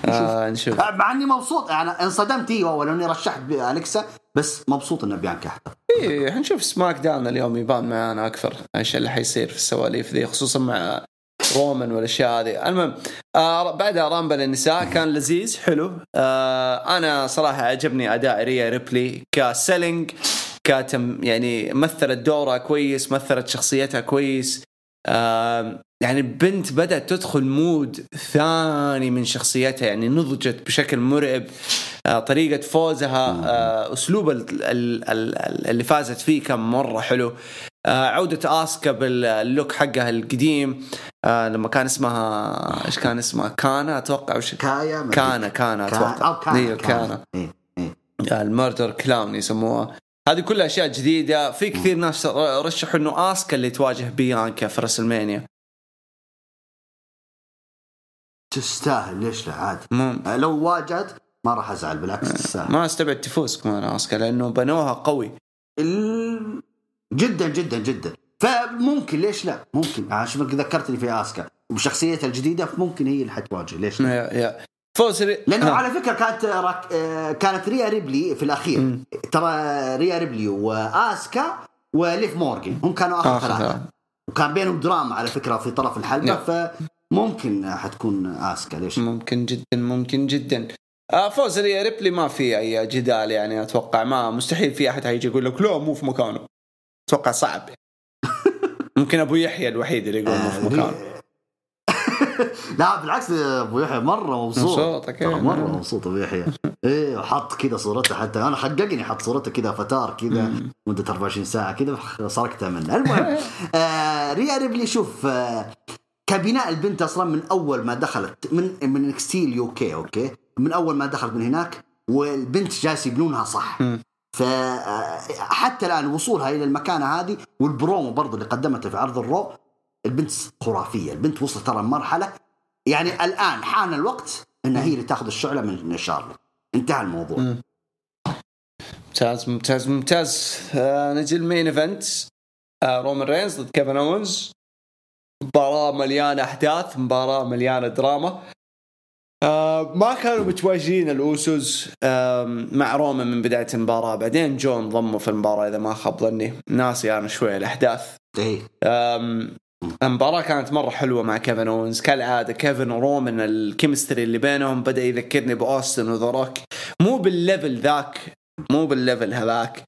آه نشوف. مع إني مبسوط أنا انصدمت إيوه ولو إني رشحت اليكسا بس مبسوط ان بيانكا احضر إيه حنشوف SmackDown اليوم يبان معانا أكثر. إيش اللي حيصير في السواليف ذي خصوصا مع رومان والأشياء هذه. المهم آه بعدها Rumble النساء كان لذيذ حلو. آه أنا صراحة عجبني أداء ريا ريبلي ك selling كتم يعني مثلت دورها كويس مثلت شخصيتها كويس. آه يعني بنت بدأت تدخل mood ثاني من شخصيتها يعني نضجت بشكل مرعب. آه طريقة فوزها آه أسلوب ال- ال- ال- اللي فازت فيه كان مرة حلو. آه عودة آسكا بال look حقها القديم. آه لما كان اسمها إيش كان اسمها؟ كانا أتوقع وش كايا. كانا كانا كا- أتوقع. أو كان أيوه كانا. إيه. المردر كلاون يسموها. هذه كلها أشياء جديدة. في كثير ناس رشحوا إنه آسكا اللي تواجه بيانكا في رسلمانيا. تستاهل ليش لا؟ عاد. مو آه، لو واجهت ما راح أزعل بالعكس تستاهل ما استبعد تفوز كمان اسكا لأنه بنوها قوي ال- جدا جدا جدا فممكن ليش لا ممكن عشان ذكرتني في اسكا وبشخصيتها الجديدة ممكن هي اللي حتواجه ليش لا يا يا فوز ري... لأنه آه. على فكرة كانت. آه، كانت ريا ريبلي في الأخير مم. ترى ريا ريبلي واسكا وليف مورجن هم كانوا آخر آخر ثلاثة. وكان بينهم دراما على فكرة في طرف الحلبة نعم. فممكن حتكون اسكا ليش؟ ممكن جدا ممكن جدا فوز ريا ريبلي ما في أي جدال يعني أتوقع ما مستحيل في أحد هيجي يقول لك لا مو في مكانه. أتوقع صعب. ممكن أبو يحيى الوحيد اللي يقول مو في آه، مكانه. لا بالعكس أبو يحيى مرة مبسوط. مبسوط، مرة مبسوط أبو يحيى. إيه وحط كذا صورته حتى. أنا حققني حط صورته كذا فتار كذا مدة 24 ساعة كذا سرقتها منه. المهم آه ريا ريبلي شوف آه كبناء البنت أصلا من أول ما دخلت من NXT ال UK أوكي؟ من أول ما دخلت من هناك والبنت جالس يبنونها صح. فحتى الآن وصولها إلى المكانه هذه والبرومو برضو اللي قدمته في عرض ال Raw البنت خرافية البنت وصلت ترى مرحلة يعني الآن حان الوقت إنها هي اللي تاخذ الشعلة من شارلوت انتهى الموضوع. مم. ممتاز ممتاز ممتاز. آه نجي ال main event. آه رومان رينز ضد كيفن اونز مباراة مليانة أحداث مباراة مليانة دراما. آه ما كانوا متواجدين الأوسوس آه مع رومان من بداية المباراة. بعدين جو انضموا في المباراة إذا ما خاب ظني. ناسي أنا شوي الأحداث. إيه. أم، المباراة كانت مرة حلوة مع كيفن اونز كالعادة كيفن ورومان ال chemistry اللي بينهم بدأ يذكرني بأوستن وذا روك. مو بال level ذاك مو بال level هذاك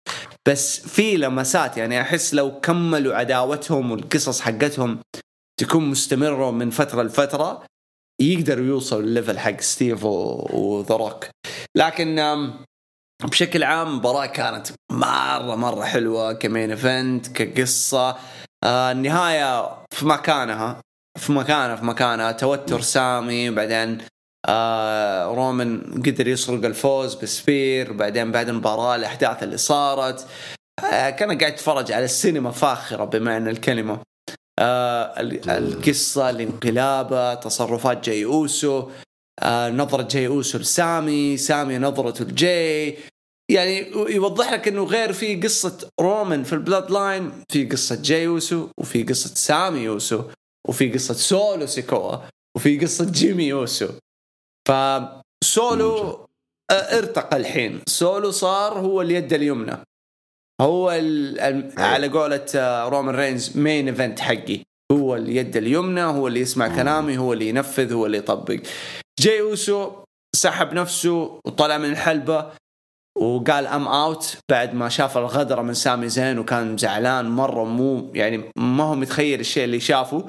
بس في لمسات. يعني أحس لو كملوا عداوتهم والقصص حقتهم تكون مستمرة من فترة لفترة يقدروا يوصلوا ال level حق ستيف وذا روك. لكن بشكل عام المباراة كانت مرة مرة حلوة ك main event كقصة. آه النهاية في مكانها في مكانها في مكانها. توتر سامي بعدين آه رومان قدر يسرق الفوز ب spear بعدين بعد المباراة الأحداث اللي صارت. آه كان قاعد اتفرج على السينما فاخرة بمعنى الكلمة. آه ال- القصة الانقلابة تصرفات جاي أوسو آه نظرة جاي أوسو لسامي سامي نظرته لجاي. يعني يوضح لك إنه غير في قصة رومان في ال Bloodline في قصة جاي يوسو وفي قصة سامي يوسو وفي قصة سولو سيكوا وفي قصة جيمي أوسو. فسولو آه، ارتقى الحين. سولو صار هو اليد اليمنى. هو ال- ال- على قولة رومان رينز main event حقي. هو اليد اليمنى هو اللي يسمع كلامي هو اللي ينفذ هو اللي يطبق. جاي اوسو سحب نفسه وطلع من الحلبة وقال I'm out بعد ما شاف الغدرة من سامي زين وكان زعلان مرة مو يعني ما هو متخيل الشيء اللي شافه.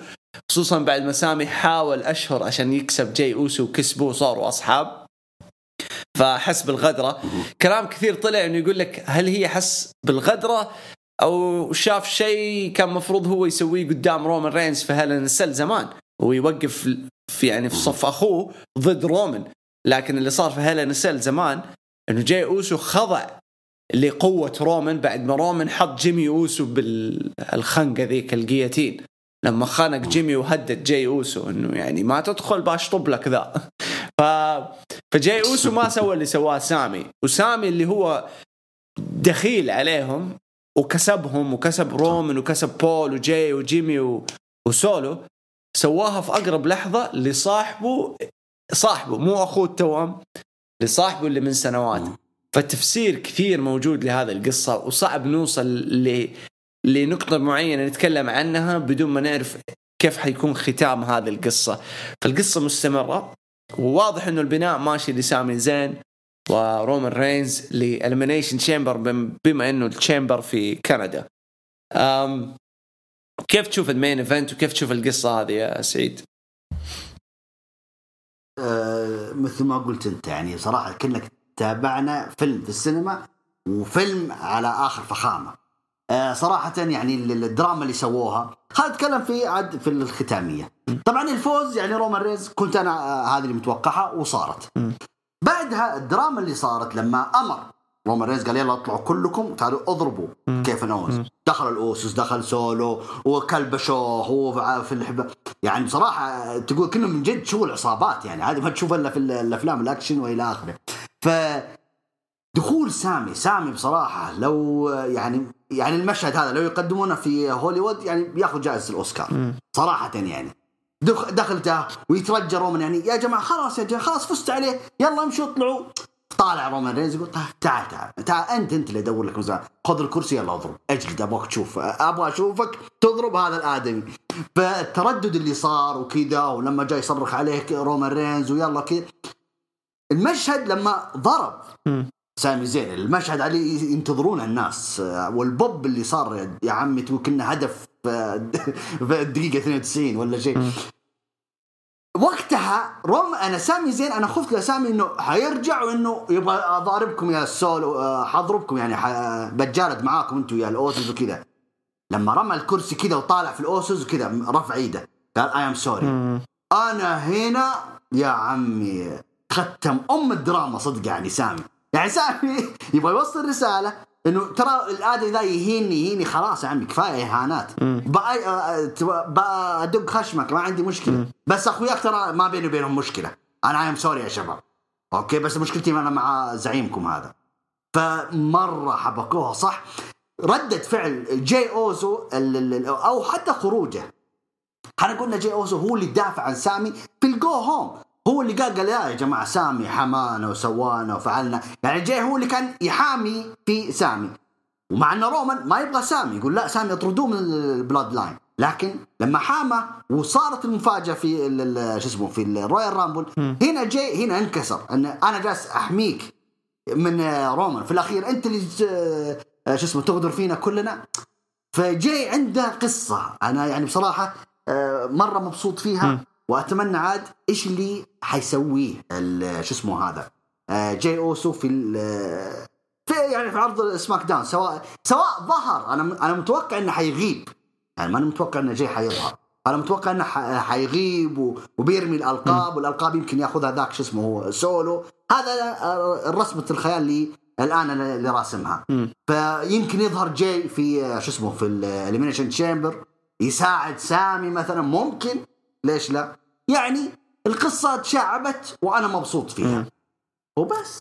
خصوصا بعد ما سامي حاول أشهر عشان يكسب جاي اوسو وكسبه وصاروا أصحاب. فحس بالغدرة. كلام كثير طلع إنه يقول لك هل هي حس بالغدرة أو شاف شيء كان مفروض هو يسويه قدام رومان رينز في Hell in a Cell زمان. ويوقف في يعني في صف أخوه ضد رومان. لكن اللي صار في Hell in a Cell زمان إنه جاي أوسو خضع لقوة رومان بعد ما رومان حط جيمي أوسو بالخنقة ذيك ال guillotine لما خانق جيمي وهدد جاي أوسو إنه يعني ما تدخل باشطب لك ذا. ف... فجاي أوسو ما سوى اللي سواه سامي. وسامي اللي هو دخيل عليهم وكسبهم وكسب رومان وكسب بول وجاي وجيمي و... وسولو سواها في أقرب لحظة لصاحبه صاحبه مو أخوه التوأم لصاحبه اللي من سنوات. فالتفسير كثير موجود لهذه القصة وصعب نوصل ل لنقطة معينة نتكلم عنها بدون ما نعرف كيف حيكون ختام هذه القصة. فالقصة مستمرة. وواضح إنه البناء ماشي لسامي زين ورومان رينز ل Elimination Chamber بما إنه ال Chamber في كندا أم كيف تشوف ال main event وكيف تشوف القصة هذه يا سعيد؟ آه مثل ما قلت أنت يعني صراحة كانك تابعنا فيلم في السينما وفيلم على آخر فخامة آه صراحة يعني ال- الدراما اللي سووها. خلينا نتكلم في عاد في الختامية. طبعا الفوز يعني رومان رينز كنت أنا آه هذه اللي متوقعها وصارت. بعدها الدراما اللي صارت لما أمر. رومان رينز قال يلا اطلعوا كلكم تعالوا اضربوا كيفن أوينز دخل الأوسوس دخل سولو وكلبشوه هو في الحب. يعني بصراحة تقول كنا من جد شغل عصابات يعني. هذه ما تشوفها إلا في ال- الأفلام الأكشن وإلى آخره. ف دخول سامي سامي بصراحة لو يعني يعني المشهد هذا لو يقدمونه في هوليوود يعني بياخذ جائزة الأوسكار. صراحة يعني. دخ- دخلته ويترجى رومان يعني يا جماعة خلاص يا جماعة خلاص فزت عليه يلا امشوا اطلعوا. طالع رومان رينز يقول "طيب، تعال تعال تعال انت انت اللي ادور لك مزاح خذ الكرسي يلا اضرب. اجلد ابغاك تشوف أبغى اشوفك تضرب هذا الآدمي. فالتردد اللي صار وكذا ولما جاي يصرخ عليه رومان رينز ويلا كذا المشهد لما ضرب سامي زين المشهد عليه ينتظرونه الناس. والبوب اللي صار يا عمي كنا هدف في الدقيقة 92 ولا شيء. وقتها روم أنا سامي زين أنا خفت لسامي إنه حيرجع وإنه يبغى أضاربكم يا السولو آه، حضربكم يعني بتجالد معاكم أنتم يا الأوسوس وكذا. لما رمى الكرسي كذا وطالع في الأوسوس وكذا رفع إيده. قال I'm sorry أنا هنا يا عمي ختم أم الدراما صدق يعني سامي. يعني سامي يبغى يوصل رسالة إنه ترى الادمي ذا يهيني يهيني خلاص يا عمي كفاية إهانات. بقى بقى أدق خشمك ما عندي مشكلة. بس أخوياك ترى ما بيني وبينهم مشكلة. أنا I'm sorry يا شباب. Okay؟ بس مشكلتي أنا مع زعيمكم هذا. فمرة حبكوها صح؟ ردة فعل جاي اوزو أو حتى خروجه. إحنا قلنا جاي اوزو هو اللي دافع عن سامي في الجو هوم هو اللي قال قال يا جماعة سامي حمانا وسوانا وفعلنا. يعني جاي هو اللي كان يحامي في سامي. ومع ان رومان ما يبغى سامي يقول لا سامي اطردوه من البلود لاين. لكن لما حامى وصارت المفاجأة في شو اسمه في ال Royal Rumble هنا جاي هنا انكسر. إن أنا جالس أحميك من رومان. في الأخير أنت اللي شو اسمه تغدر فينا كلنا. فجاي عنده قصة. أنا يعني بصراحة آه، مرة مبسوط فيها. وأتمنى عاد إيش اللي حيسويه ال- شو اسمه هذا؟ جاي اوزو في في يعني في عرض سماك داون. سواء سواء ظهر أنا أنا متوقع إنه حيغيب. يعني ما أنا متوقع إنه جاي حيظهر. أنا متوقع إنه حيغيب وبيرمي الألقاب والألقاب يمكن ياخذها ذاك شو اسمه هو سولو. هذا رسمه الخيال اللي الآن أنا اللي راسمها. فيمكن يظهر جاي في آه، شو اسمه في ال Elimination Chamber يساعد سامي مثلا. ممكن ليش لا؟ يعني القصة تشعبت وأنا مبسوط فيها. وبس.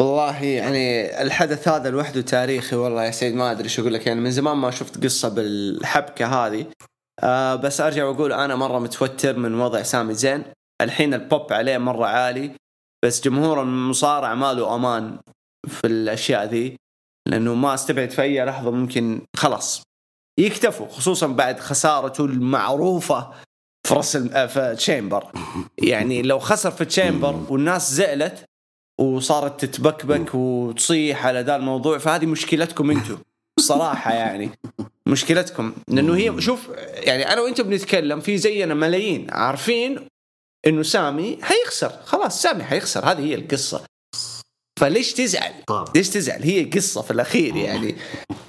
والله يعني الحدث هذا لوحده تاريخي والله يا سيد ما أدري شو أقول لك. يعني من زمان ما شفت قصة بالحبكة هذه. آه بس أرجع وأقول أنا مرة متوتر من وضع سامي زين. الحين البوب عليه مرة عالي. بس جمهور المصارعة ما له أمان في الأشياء ذي. لأنه ما أستبعد في أي لحظة ممكن خلاص يكتفوا خصوصا بعد خسارته المعروفة في راسي في Chamber. يعني لو خسر في Chamber والناس زعلت وصارت تتبكبك وتصيح على ذا الموضوع فهذه مشكلتكم أنتم. صراحة يعني. مشكلتكم. لأنه هي شوف يعني أنا وأنت بنتكلم في زينا ملايين. عارفين إنه سامي حيخسر. خلاص سامي حيخسر. هذه هي القصة. فليش تزعل؟ طبعا. ليش تزعل؟ هي قصة في الأخير يعني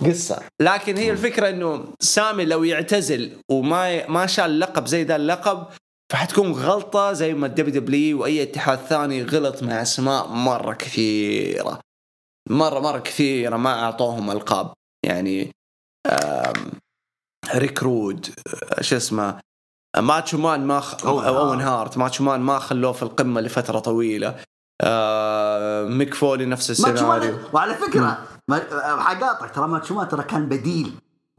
قصة لكن هي الفكرة إنه سامي لو يعتزل وما ما شال لقب زي ذا اللقب فحتكون غلطة زي ما الدبليو دبليو وأي اتحاد ثاني غلط مع أسماء مرة كثيرة مرة مرة كثيرة ما أعطوهم ألقاب يعني آم، ريك رود آه، شو اسمه ماتشو مان ما خ... أوين أو أوين هارت. هارت ماتشو مان ما خلوه في القمة لفترة طويلة آه ميك فولي نفس السيناريو. وعلى فكرة ما حقاطعك ترى ماتشو مان ترى كان بديل.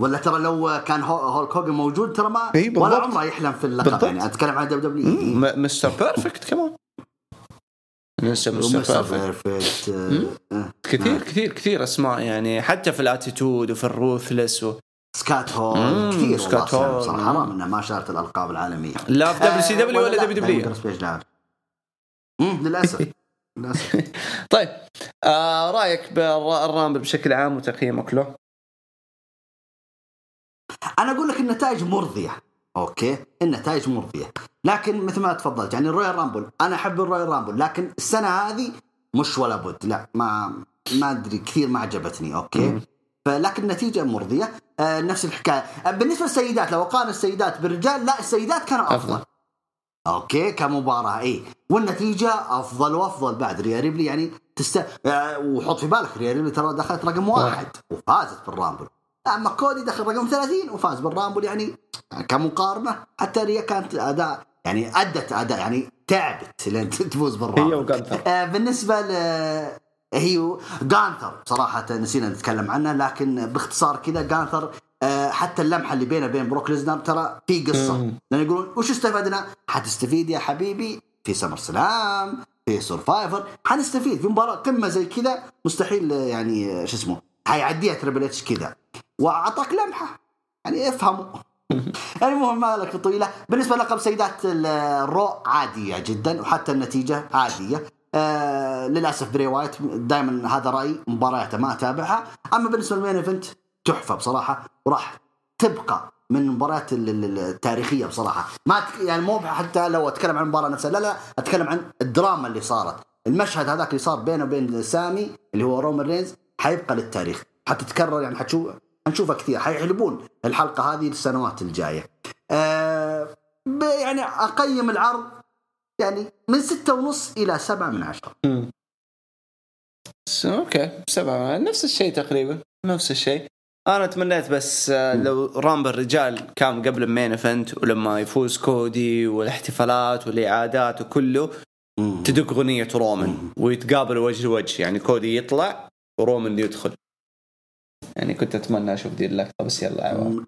ولا ترى لو كان هو- هولك هوجن موجود ترى ما. ولا عمره يحلم في اللقب بالضبط. يعني. أتكلم عن دبليو دبليو مستر بيرفكت كمان لسه مستر بيرفكت بيرفكت آه، آه. كثير كثير كثير أسماء يعني حتى في ال Attitude وفي ال Ruthless و... سكات هول مم، كثير سكات هول. صراحة. حرام إنه ما شال الألقاب العالمية. لا في دبليو سي آه، دبليو ولا لا، دبليو دبليو للأسف. للأسف. طيب آه رأيك بال Rumble بشكل عام وتقييمك له؟ أنا أقول لك النتائج مرضية أوكي؟ النتائج مرضية. لكن مثل ما تفضلت يعني ال Royal Rumble أنا أحب ال Royal Rumble لكن السنة هذه مش ولا بد لا ما ما أدري كثير ما عجبتني okay؟ فلكن النتيجة مرضية. آه نفس الحكاية. آه بالنسبة للسيدات لو أقارن السيدات بالرجال لا السيدات كانوا أفضل, أفضل. Okay كمباراة. إي. والنتيجة أفضل وأفضل بعد ريا ريبلي يعني تست آه، وحط في بالك ريا ريبلي ترى دخلت رقم واحد وفازت بال Rumble. أما كودي دخل رقم 30 وفاز بال Rumble يعني كمقارنة حتى ريا كانت أداء يعني أدت أداء يعني تعبت لين تفوز بالرامبل. هي وجانثر آه، بالنسبة ل هي جانثر صراحة نسينا نتكلم عنه لكن باختصار كذا جانثر حتى اللمحة اللي بينه وبين بروك ليزنر ترى في قصة. مم. لأن يقولون وش استفدنا؟ حتستفيد يا حبيبي في SummerSlam في Survivor حنستفيد في مباراة قمة زي كذا مستحيل آه، يعني آه، شو اسمه حيعديها Triple H كذا. وأعطاك لمحة. يعني افهموا. المهم ما لك طويلة. بالنسبة للقب سيدات ال- ال Raw عادية جدا وحتى النتيجة عادية. آه للأسف بري وايت دائما هذا رايي مبارياته ما أتابعها. أما بالنسبة لل main event تحفة بصراحة وراح تبقى من المباريات ال- ال- التاريخية بصراحة. ما يعني مو حتى لو أتكلم عن المباراة نفسها لا لا أتكلم عن الدراما اللي صارت. المشهد هذاك اللي صار بينه وبين سامي اللي هو رومان رينز حيبقى للتاريخ. حتتكرر يعني حتشوف حنشوفها كثير. حيحلبون الحلقة هذه للسنوات الجاية. ب- يعني أقيم العرض يعني من ستة ونص إلى سبعة من عشرة. أوكي سبعة. نفس الشيء تقريبا. نفس الشيء. أنا تمنيت بس آه، لو Rumble رجال كان قبل ال main event ولما يفوز كودي والاحتفالات والإعادات وكله تدق أغنية رومان ويتقابلوا وجه لوجه. يعني كودي يطلع ورومان يدخل. يعني كنت أتمنى أشوف دي اللقطة بس يلا عوام.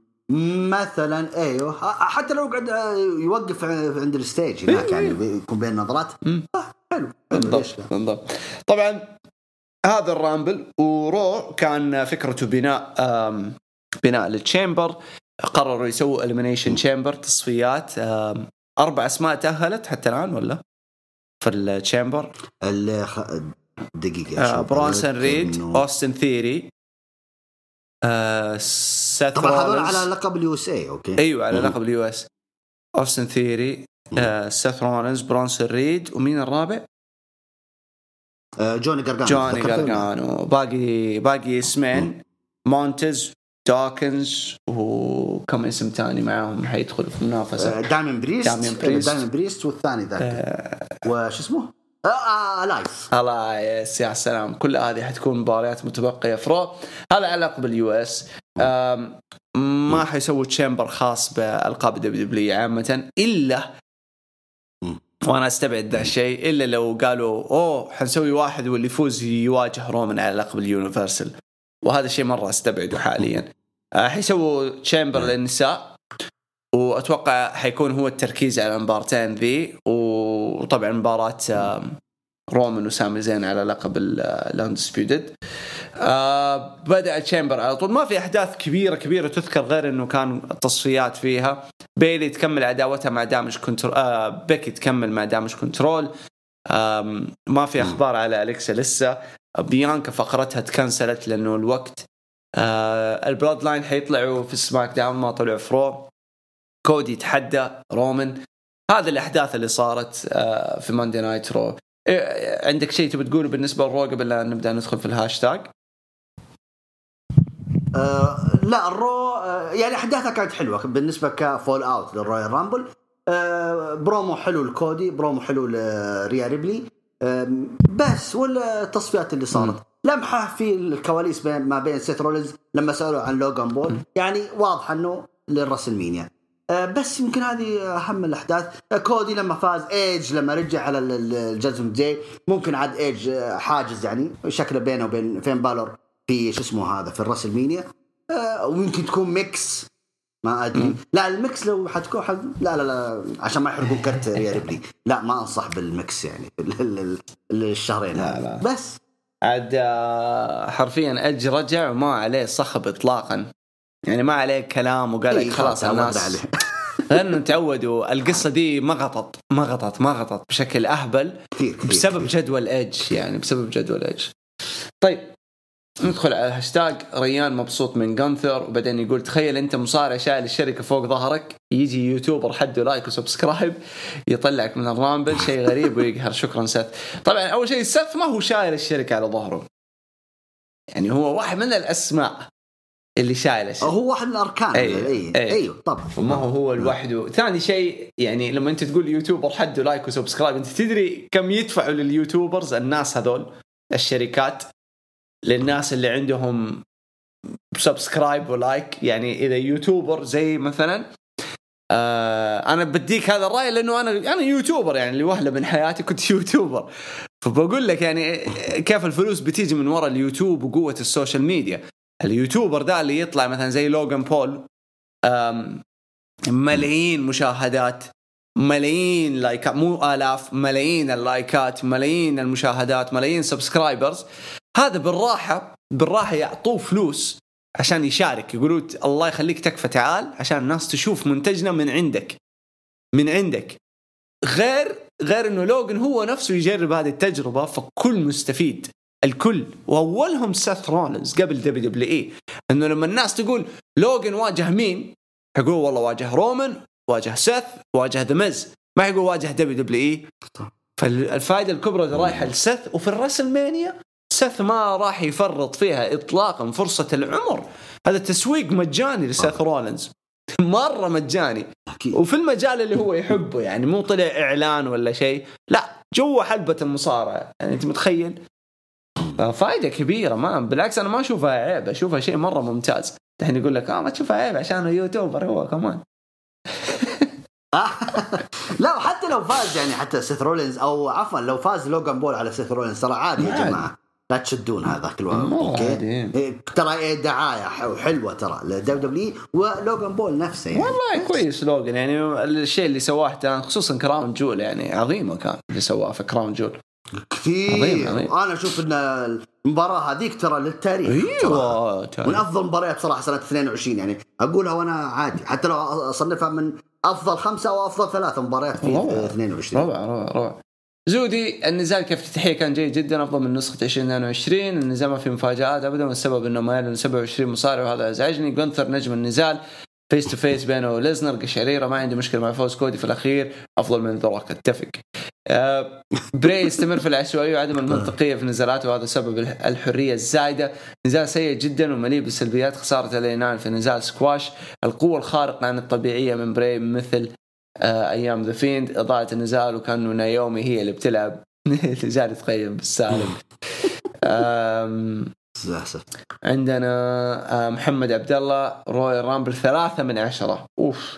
مثلا إيوه. حتى لو قعد آه، يوقف عند ال stage هناك يعني يكون بين نظرات. آه، حلو بالضبط بالضبط. طبعا هذا ال Rumble و Raw كان فكرته بناء بناء لل Chamber قرروا يسووا Elimination Chamber تصفيات أربع أسماء تأهلت حتى الآن ولا في ال Chamber آه أشوف. برونسون ريد اوستن ثيري آه سيث طبعا هذول. على لقب ال USA أوكي أيوه على. لقب ال US اوستن ثيري آه سيث رولينز برونسون ريد ومين الرابع؟ آه، جوني جرجانو جوني؟ جارجانو باقي باقي اسمين مونتز دوكنز وكم اسم ثاني معاهم حيدخلوا في المنافسة آه، دايمن بريست دايمن بريست. دايمن بريست والثاني ذاك آه، وش اسمه؟ آه، آه إلياس يا سلام كل هذه حتكون مباريات متبقية في Raw هذا علاقه بال US ما حيسووا Chamber خاص بالقاب WW عامة إلا. وأنا استبعد ذا الشيء إلا لو قالوا أوه حنسوي واحد واللي يفوز يواجه رومان على لقب ال Universal. وهذا الشيء مرة أستبعده حاليا. آه، حيسووا Chamber للنساء وأتوقع حيكون هو التركيز على المبارتين ذي. وطبعا مباراة رومان وسامي زين على لقب ال Undisputed آه بدأ Chamber على طول. ما في أحداث كبيرة كبيرة تذكر غير إنه كان تصفيات فيها. بيلي تكمل عداوتها مع Damage Control آه بيكي تكمل مع Damage Control آه ما في أخبار على أليكسا لسه. بيانكا فقرتها تكنسلت لأنه الوقت آه ال Bloodline حيطلعوا في SmackDown ما طلعوا ف Raw. كودي يتحدى رومان هذه الأحداث اللي صارت آه في Monday Night Raw عندك شيء تبي تقوله بالنسبة لل Raw قبل لا نبدأ ندخل في الهاشتاج؟ آه لا ال Raw آه يعني أحداثها كانت حلوة بالنسبة ك fallout لل Royal Rumble آه برومو حلو لكودي برومو حلو لريا ريبلي. آه بس ولا التصفيات اللي صارت. م. لمحة في الكواليس بين ما بين سيث رولينز لما سألوا عن لوغان بول. يعني واضح إنه لل WrestleMania آه، بس يمكن هذه أهم الأحداث. آه، كودي لما فاز ايج لما رجع على ال Judgment Day ممكن عاد ايج حاجز يعني شكله بينه وبين فين بالور. في شو اسمه هذا في ال WrestleMania. ويمكن تكون mix. ما أدري. لا ال mix لو حتكون حد لا لا لا عشان ما يحرقون كرت ريا ريبلي لا ما أنصح بال mix يعني الشهرين لا لا. بس. عاد حرفيا ايج رجع وما عليه صخب اطلاقا. يعني ما عليه كلام وقال لك إيه خلاص الناس لأنه تعودوا القصة دي ما غطت ما غطت ما غطت بشكل أهبل كثير بسبب جدول إيدج يعني بسبب جدول إيدج. طيب. ندخل على الهاشتاج ريان مبسوط من جانثر وبعدين يقول تخيل أنت مصارع شايل الشركة فوق ظهرك يجي YouTuber حده like و subscribe يطلعك من ال Rumble شيء غريب ويقهر. شكرا سث طبعا أول شيء سث ما هو شايل الشركة على ظهره. يعني هو واحد من الأسماء اللي شايل الشيء هو واحد من الأركان أيوه أيوه, أيوه. طبعا ما هو هو لوحده ثاني شيء يعني لما أنت تقول YouTuber حده like و subscribe أنت تدري كم يدفعوا لل YouTubers الناس هذول الشركات؟ للناس اللي عندهم subscribe و like يعني إذا YouTuber زي مثلا آه أنا بديك هذا الرأي لأنه أنا أنا YouTuber يعني اللي وهلة من حياتي كنت YouTuber فبقول لك يعني كيف الفلوس بتيجي من وراء اليوتيوب وقوة ال social media؟ ال YouTuber ده اللي يطلع مثلا زي لوغان بول ملايين مشاهدات ملايين لايكات مو آلاف ملايين اللايكات ملايين المشاهدات ملايين subscribers هذا بالراحة بالراحة يعطوه فلوس عشان يشارك يقولوا الله يخليك تكفى تعال عشان الناس تشوف منتجنا من عندك من عندك. غير غير إنه لوجن هو نفسه يجرب هذه التجربة فكل مستفيد الكل. وأولهم سيث رولنز قبل WWE. إنه لما الناس تقول لوجن واجه مين؟ حيقول والله واجه رومان واجه سيث واجه ذا ميز. ما حيقول واجه WWE. فالفائده الكبرى رايحة لسيث وفي WrestleMania سيث ما راح يفرط فيها اطلاقا فرصة العمر. هذا تسويق مجاني لسيث رولنز مرة مجاني. أكيد. وفي المجال اللي هو يحبه يعني مو طلع إعلان ولا شيء. لا جوا حلبة المصارعة. يعني أنت متخيل؟ فائده كبيرة. ما بالعكس أنا ما أشوفها عيب. أشوفها شيء مرة ممتاز. الحين يقول لك آه ما تشوفها عيب عشان يوتيوبر هو كمان لا وحتى لو فاز يعني حتى سيث رولينز أو عفوا لو فاز لوغان بول على سيث رولينز ترى عادي يا جماعة. لا تشدون هذاك الوقت okay. إيه، ترى إيه دعاية حلوة ترى. ل WWE ولوغان بول نفسه يعني. والله كويس لوغان يعني الشيء اللي سواه خصوصا Crown Jewel يعني عظيمة كان اللي سواه في Crown Jewel. كثير. عظيم عظيم. أنا أشوف إن المباراة هذيك ترى للتاريخ أيوه من أفضل مباريات صراحة سنة 22 يعني. أقولها وأنا عادي. حتى لو أصنفها من أفضل خمسة أو أفضل ثلاث مباريات في روعة. 22 روعة روعة روعة. زودي النزال كافتتاحيه كان جيد جدا أفضل من نسخة 2022 النزال ما في مفاجآت ابدا والسبب إنه ما يعلن 27 مصارع وهذا ازعجني جونتر نجم النزال face to face بينه وليسنر قشعريرة ما عندي مشكلة مع فوز كودي في الأخير أفضل من ذا روك أتفق. آه براي يستمر في العشوائية وعدم المنطقية في نزالاته وهذا سبب الحرية الزايدة. نزال سيء جدا ومليء بالسلبيات خسارة إل إي نايت في نزال سكواش. القوة الخارقة عن الطبيعية من براي مثل أيام The Fiend إضاءة النزال وكأنه نيومي هي اللي بتلعب. نزال يتقيم بالسالم للاسف عندنا آه، محمد عبد الله Royal Rumble ثلاثة من عشرة. أوف.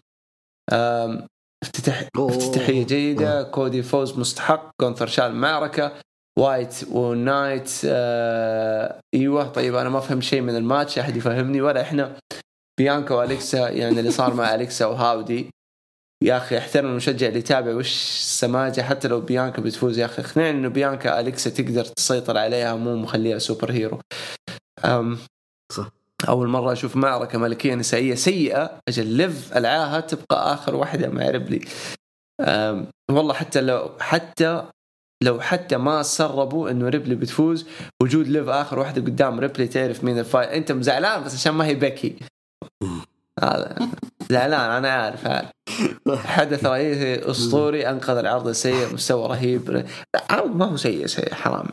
افتتح افتتاحية جيدة. كودي فوز مستحق. جونتر شال المعركة وايت ونايت آه إيوه. طيب أنا ما فهمت شيء من الماتش أحد يفهمني؟ ولا إحنا. بيانكا وأليكسا يعني اللي صار مع أليكسا وهاودي. يا أخي أحترم المشجع اللي يتابع وش السماجة؟ حتى لو بيانكا بتفوز يا أخي. اقنعني إنه بيانكا أليكسا تقدر تسيطر عليها مو مخليها superhero. أم صح. أول مرة أشوف معركة ملكية نسائية سيئة أجل ليف ألعاها تبقى آخر واحدة مع ريبلي والله حتى لو حتى لو حتى ما سربوا إنه ريبلي بتفوز وجود ليف آخر واحدة قدام ريبلي تعرف مين ال fight أنت مزعلان بس عشان ما هي بيكي هذا. زعلان أنا عارف عارف. حدث رئيسي أسطوري أنقذ العرض السيء مستوى رهيب. لا عرض ما هو سيء سيء حرام.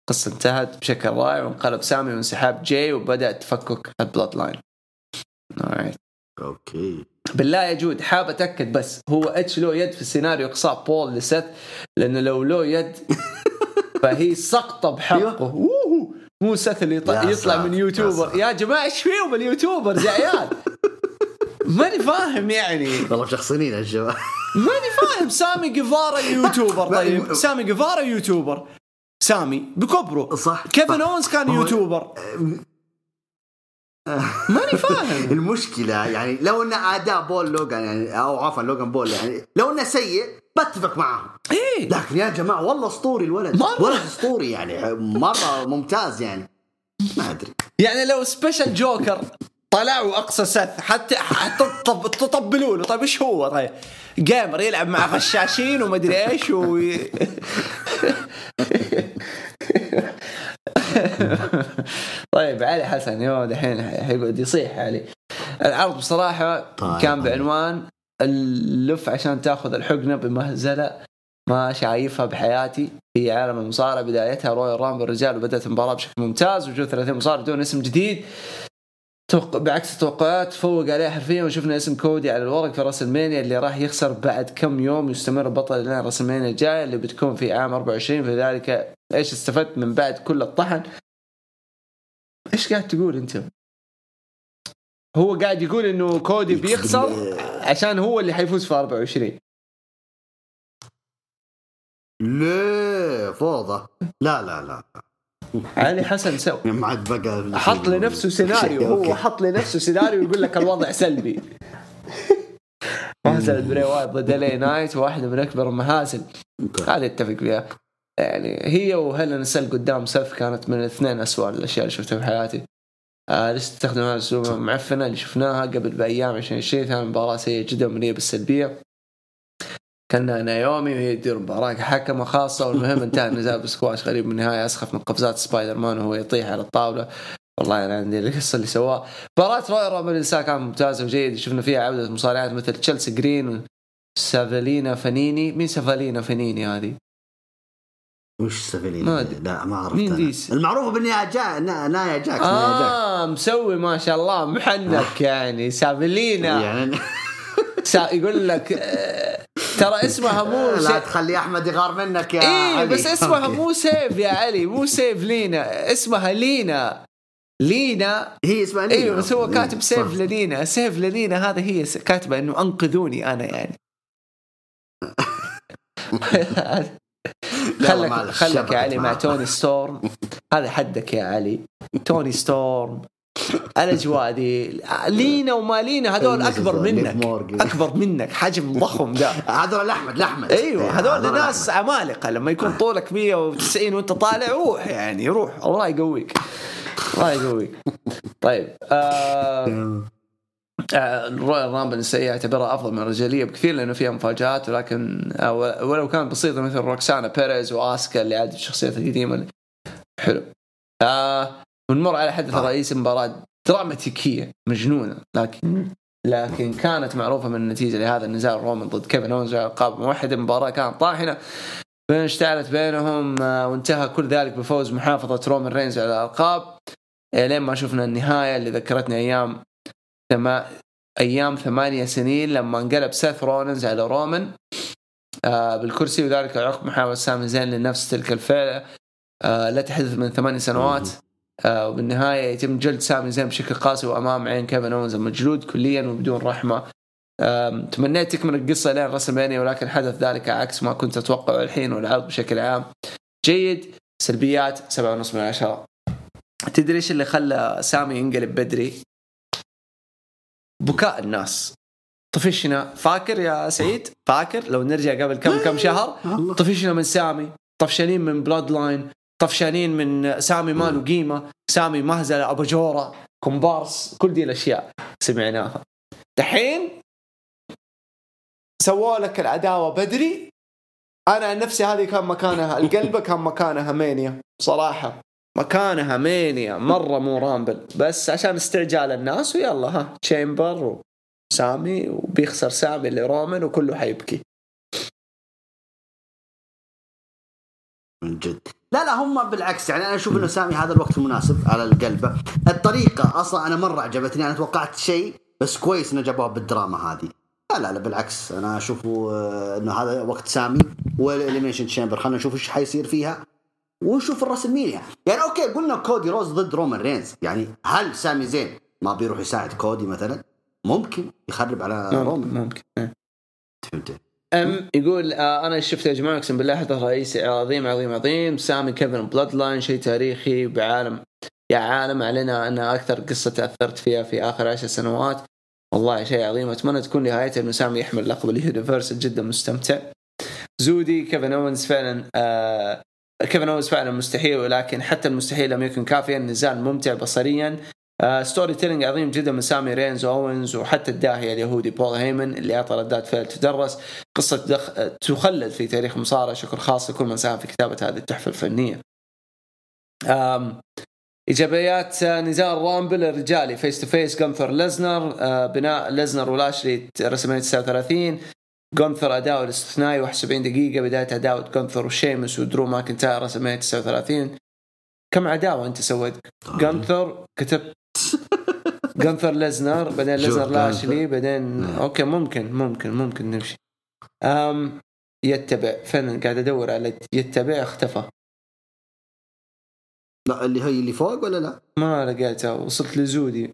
القصة انتهت بشكل رائع وانقلب سامي وانسحاب جاي وبدأ تفكك ال Bloodline. Okay. بالله يا جود حاب أتأكد بس هو إتش له يد في السيناريو إقصاء بول لسيث؟ لأنه لو له يد فهي سقطة بحقه. أيوه. مو سيث اللي يط- يا يطلع ساتر، من يا يوتيوبر. ساتر. يا جماعة إيش فيهم ال YouTubers يا عيال ماني فاهم يعني. والله مشخصنين الشباب ماني فاهم. سامي جيفارا يوتيوبر. طيب سامي جيفارا يوتيوبر. سامي بكبره. صح كيفن أونز كان يوتيوبر. ماني فاهم. المشكلة يعني لو أن أداء بول لوجان يعني أو عفوا لوجان بول يعني لو أنه سيء بتفق معه إيه. لكن يا جماعة والله أسطوري الولد. مرة. ولد أسطوري يعني مرة ممتاز يعني. ما أدري. يعني لو سبيشال جوكر طلعوا اقصى سيث حتى حتى تطب- تطبلوا له طيب إيش هو؟ طيب gamer يلعب مع غشاشين ومدري إيش و طيب علي حسن يو دحين حيقعد يصيح علي. العرض بصراحة طيب. كان بعنوان اللف عشان تاخذ الحقنة بمهزلة ما شايفها بحياتي في عالم المصارعة. بدايتها رويال رامبل الرجال وبدأت المباراة بشكل ممتاز وجود 30 مصارع دون اسم جديد. توق... بعكس التوقعات فوق عليه حرفيا وشفنا اسم كودي على الورق في راس المانيا اللي راح يخسر بعد كم يوم يستمر بطل لين راس المانيا الجايه اللي بتكون في عام 24 فلذلك إيش استفدت من بعد كل الطحن؟ إيش قاعد تقول أنت؟ هو قاعد يقول إنه كودي بيخسر عشان هو اللي حيفوز في 24 ليه فوضى. لا لا لا. علي حسن سو ما عاد بقى. حط لنفسه سيناريو هو. حط لنفسه سيناريو يقول لك الوضع سلبي. مهزلة براي وايت ضد إل إي نايت واحدة من أكبر المهازل. هذه اتفق فيها يعني هي و Hell in a Cell قدام سيث كانت من الاثنين أسوأ الأشياء اللي شفتها في حياتي آه لسه هذه الأسلوب؟ المعفنة اللي شفناها قبل بأيام 2020 كانت مباراة سيئة جدا ومليئة بالسلبية كان نيومي وهي تدير مباراة كحكمة خاصة والمهم انتهى النزال بسكواش غريب بالنهاية أسخف من قفزات سبايدر مان وهو يطيح على الطاولة. والله أنا عندي القصة اللي سواه مباراة Royal Rumble النساء كانت ممتازة وجيدة شفنا فيها عودة مصارعات مثل تشيلسي جرين وسافالينا فانيني مين سافالينا فانيني هذه؟ وش سفلين ما. لا ما عرفت مين. ديس؟ المعروفة بالنهاية نا- نايا جاكس نايا جاكس آه مسوي ما شاء الله محنك يعني سافالينا يعني سا يقول لك آه، ترى اسمها مو لا تخلي أحمد يغار منك يا إيه علي. بس اسمها. مو سيف يا علي مو سيف لينا اسمها لينا لينا هي اسمها لينا. أيوه بس هو إيه، كاتب سيف صح. لنينا سيف لنينا هذا هي كاتبة إنه أنقذوني أنا يعني خلك خلك يا علي مع. توني ستورم. هذا حدك يا علي. توني ستورم. الأجواء دي لينا وما لينا هذول أكبر منك. أكبر منك حجم ضخم ده. هذول لأحمد لأحمد. أيوه إيه، هذول ناس. عمالقة. لما يكون طولك 190 وأنت طالع روح يعني روح. الله يقويك. الله يقويك. طيب آه آه، ال Royal Rumble النسائية اعتبرها أفضل من الرجالية بكثير لأنه فيها مفاجآت ولكن آه، ولو كانت بسيطة مثل روكسانا بيريز واسكا اللي عاد الشخصيات القديمة. حلو. آه ونمر على حدث آه. رئيسي مباراة دراماتيكية مجنونة لكن لكن كانت معروفة من النتيجة لهذا النزال رومان ضد كيفن اونز على ألقاب موحدة. المباراة كانت طاحنة بين اشتعلت بينهم آه، وانتهى كل ذلك بفوز محافظة رومان رينز على الألقاب. آه، لين ما شفنا النهاية اللي ذكرتنا أيام ثما أيام ثمانية سنين لما انقلب سيث رولينز على رومان آه بالكرسي وذلك عقب محاولة سامي زين لنفس تلك الفعلة آه لا تحدث من ثمانية سنوات. آه وبالنهاية يتم جلد سامي زين بشكل قاسي وأمام عين كيفن أونز المجلود كليا وبدون رحمة. آم، تمنيت تكمل القصة لين رسلمانيا ولكن حدث ذلك عكس ما كنت أتوقعه الحين والعرض بشكل عام. جيد. سلبيات سبعة ونص من عشرة. تدري إيش اللي خلى سامي ينقلب بدري؟ بكاء الناس. طفشنا فاكر يا سعيد؟ فاكر؟ لو نرجع قبل كم كم شهر؟ الله. طفشنا من سامي؟ طفشانين من Bloodline طفشانين من سامي ما له قيمة. سامي مهزلة أبو جورة كومبارس كل دي الأشياء سمعناها. دحين سووا لك العداوة بدري. أنا عن نفسي هذه كان مكانها القلبه كان مكانها مانيا صراحة. مكانها مانيا مرة مو رامبل. بس عشان استعجال الناس ويلا ها. تشامبر وسامي وبيخسر سامي لرومان وكله حيبكي. من جد. لا لا هم بالعكس. يعني أنا أشوف إنه سامي هذا الوقت المناسب على القلبه الطريقة أصلا أنا مرة عجبتني. أنا توقعت شيء بس كويس إنه جابوها بالدراما هذه. لا لا لا بالعكس. أنا أشوفه آه، إنه هذا وقت سامي وال Elimination Chamber خلينا نشوف إيش حيصير فيها. ونشوف الرسمية. يعني okay قلنا كودي روز ضد رومان رينز. يعني هل سامي زين ما بيروح يساعد كودي مثلا؟ ممكن يخرب على رومان. ممكن إيه. فهمت؟ أم يقول آه أنا شفت يا جماعة أقسم بالله حدث رئيسي عظيم عظيم عظيم. سامي كيفن Bloodline شيء تاريخي بعالم. يا عالم علينا انها أكثر قصة تأثرت فيها في آخر عشر سنوات. والله شيء عظيم. أتمنى تكون نهايته إنه سامي يحمل لقب ال Universe. جدا مستمتع. زودي كيفن اونز فعلا آه كيفن اونز فعلا مستحيل ولكن حتى المستحيل لم يكن كافيا النزال ممتع بصريا. آه storytelling عظيم جدا من سامي رينز واونز وحتى الداهيه اليهودي بول هيمن اللي اعطى ردات فعل تدرس. قصة دخ... آه، تخلد في تاريخ المصارعه شكر خاص لكل من ساهم في كتابة هذه التحفة الفنية. آم إيجابيات آه، نزال Rumble الرجالي face to face جونثر ليزنر آه، بناء ليزنر ولاشلي رسمين 39 جونثر اداؤه الاستثنائي 71 دقيقة بداية عداوة جونثر وشيمس ودرو ماكنتاير رسمين 39 كم عداوة أنت سويت؟ جونثر كتبت جونثر ليزنر بعدين ليزنر. لاشلي بعدين okay ممكن ممكن ممكن نمشي. أم يتبع فين قاعد أدور على يتبع اختفى. لا اللي هي اللي فوق ولا لا؟ ما لقيتها وصلت لزودي.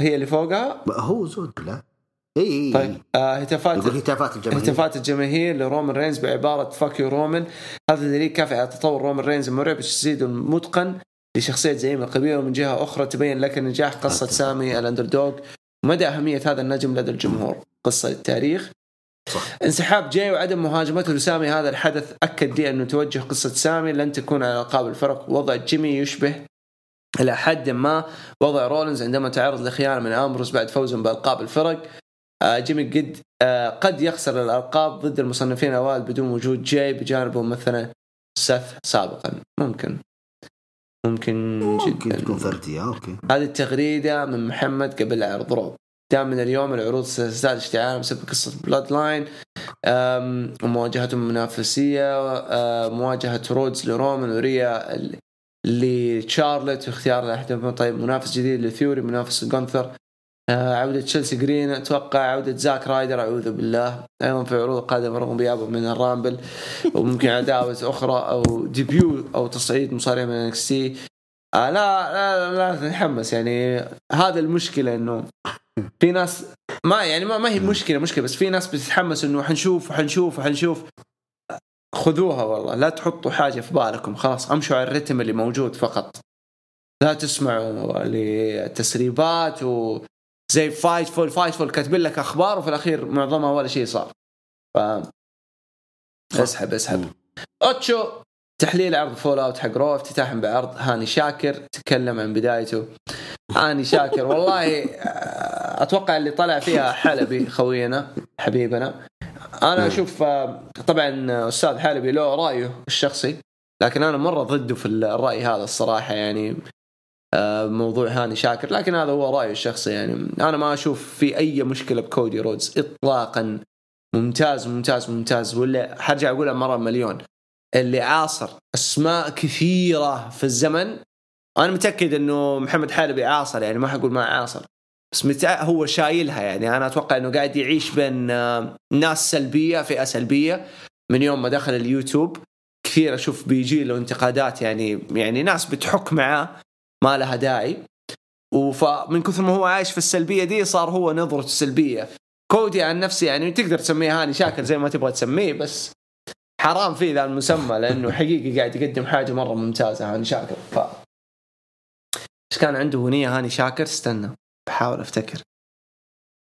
هي اللي فوقها؟ هو زود لا. إي طيب آه هتافات هتافات الجماهير. هتافات الجماهير لرومان رينز بعبارة fuck you رومان. هذا دليل كافي على تطور رومان رينز المرعب التجسيد المتقن لشخصية زعيم القبيلة ومن جهة أخرى تبين لك نجاح قصة سامي ال underdog. ومدى أهمية هذا النجم لدى الجمهور. قصة التاريخ. صح. انسحاب جاي وعدم مهاجمته لسامي هذا الحدث أكد لي أنه توجه قصة سامي لن تكون على ألقاب الفرق. وضع جيمي يشبه إلى حد ما وضع رولينز عندما تعرض لخيانة من أمبروس بعد فوزهم بألقاب الفرق. جيمي قد آه، قد يخسر الألقاب ضد المصنفين الأوائل بدون وجود جاي بجانبه مثلا سث سابقا. ممكن. ممكن ممكن جدا. تكون فردية okay. هذه التغريدة من محمد قبل عرض رو دام من اليوم العروض ستزداد اشتعالا بسبب قصة Bloodline. أم، ومواجهتهم المنافسية مواجهة رودز لرومان وريا لتشارلت واختيار لأحدهم طيب منافس جديد لثيوري منافس لجونثر أه، عودة تشيلسي جرين أتوقع عودة زاك رايدر أعوذ بالله. أيضا في عروض قادمة رغم غيابه من ال Rumble وممكن عداوة أخرى أو debut أو تصعيد مصارع من NXT. آه لا لا لا تتحمس يعني هذا المشكلة إنه في ناس ما يعني ما, ما هي مشكلة مشكلة بس في ناس بتتحمس إنه حنشوف وحنشوف وحنشوف خذوها والله لا تحطوا حاجة في بالكم خلاص امشوا على الرتم اللي موجود فقط. لا تسمعوا لتسريبات و زي Fightful Fightful كاتبين لك أخبار وفي الأخير معظمها ولا شيء صار. ف اسحب اسحب. أوتشو تحليل عرض fallout حق رو افتتاحا بعرض. هاني شاكر تكلم عن بدايته. هاني شاكر والله آه، أتوقع اللي طلع فيها حلبي خوينا حبيبنا. أنا أشوف آه، طبعا أستاذ حلبي له رأيه الشخصي لكن أنا مرة ضده في الرأي هذا الصراحة يعني آه، موضوع هاني شاكر. لكن هذا هو رايه الشخصي يعني. أنا ما أشوف في أي مشكلة بكودي رودز اطلاقا. ممتاز ممتاز ممتاز. ولا حرجع أقولها مرة مليون. اللي عاصر أسماء كثيرة في الزمن. أنا متأكد إنه محمد حلبي عاصر يعني. ما حقول ما عاصر. بس. هو شايلها يعني. أنا أتوقع إنه قاعد يعيش بين آه، ناس سلبية فئة سلبية. من يوم ما دخل اليوتيوب كثير أشوف بيجي له انتقادات يعني. يعني ناس بتحك معاه ما لها داعي. ومن كثر ما هو عايش في السلبية دي صار هو نظرته سلبية. كودي عن نفسي يعني تقدر تسميه هاني شاكر زي ما تبغى تسميه بس حرام فيه ذا المسمى لأنه حقيقي قاعد يقدم حاجة مرة ممتازة هاني شاكر. ف إيش كان عنده أغنية هاني شاكر استنى بحاول أفتكر.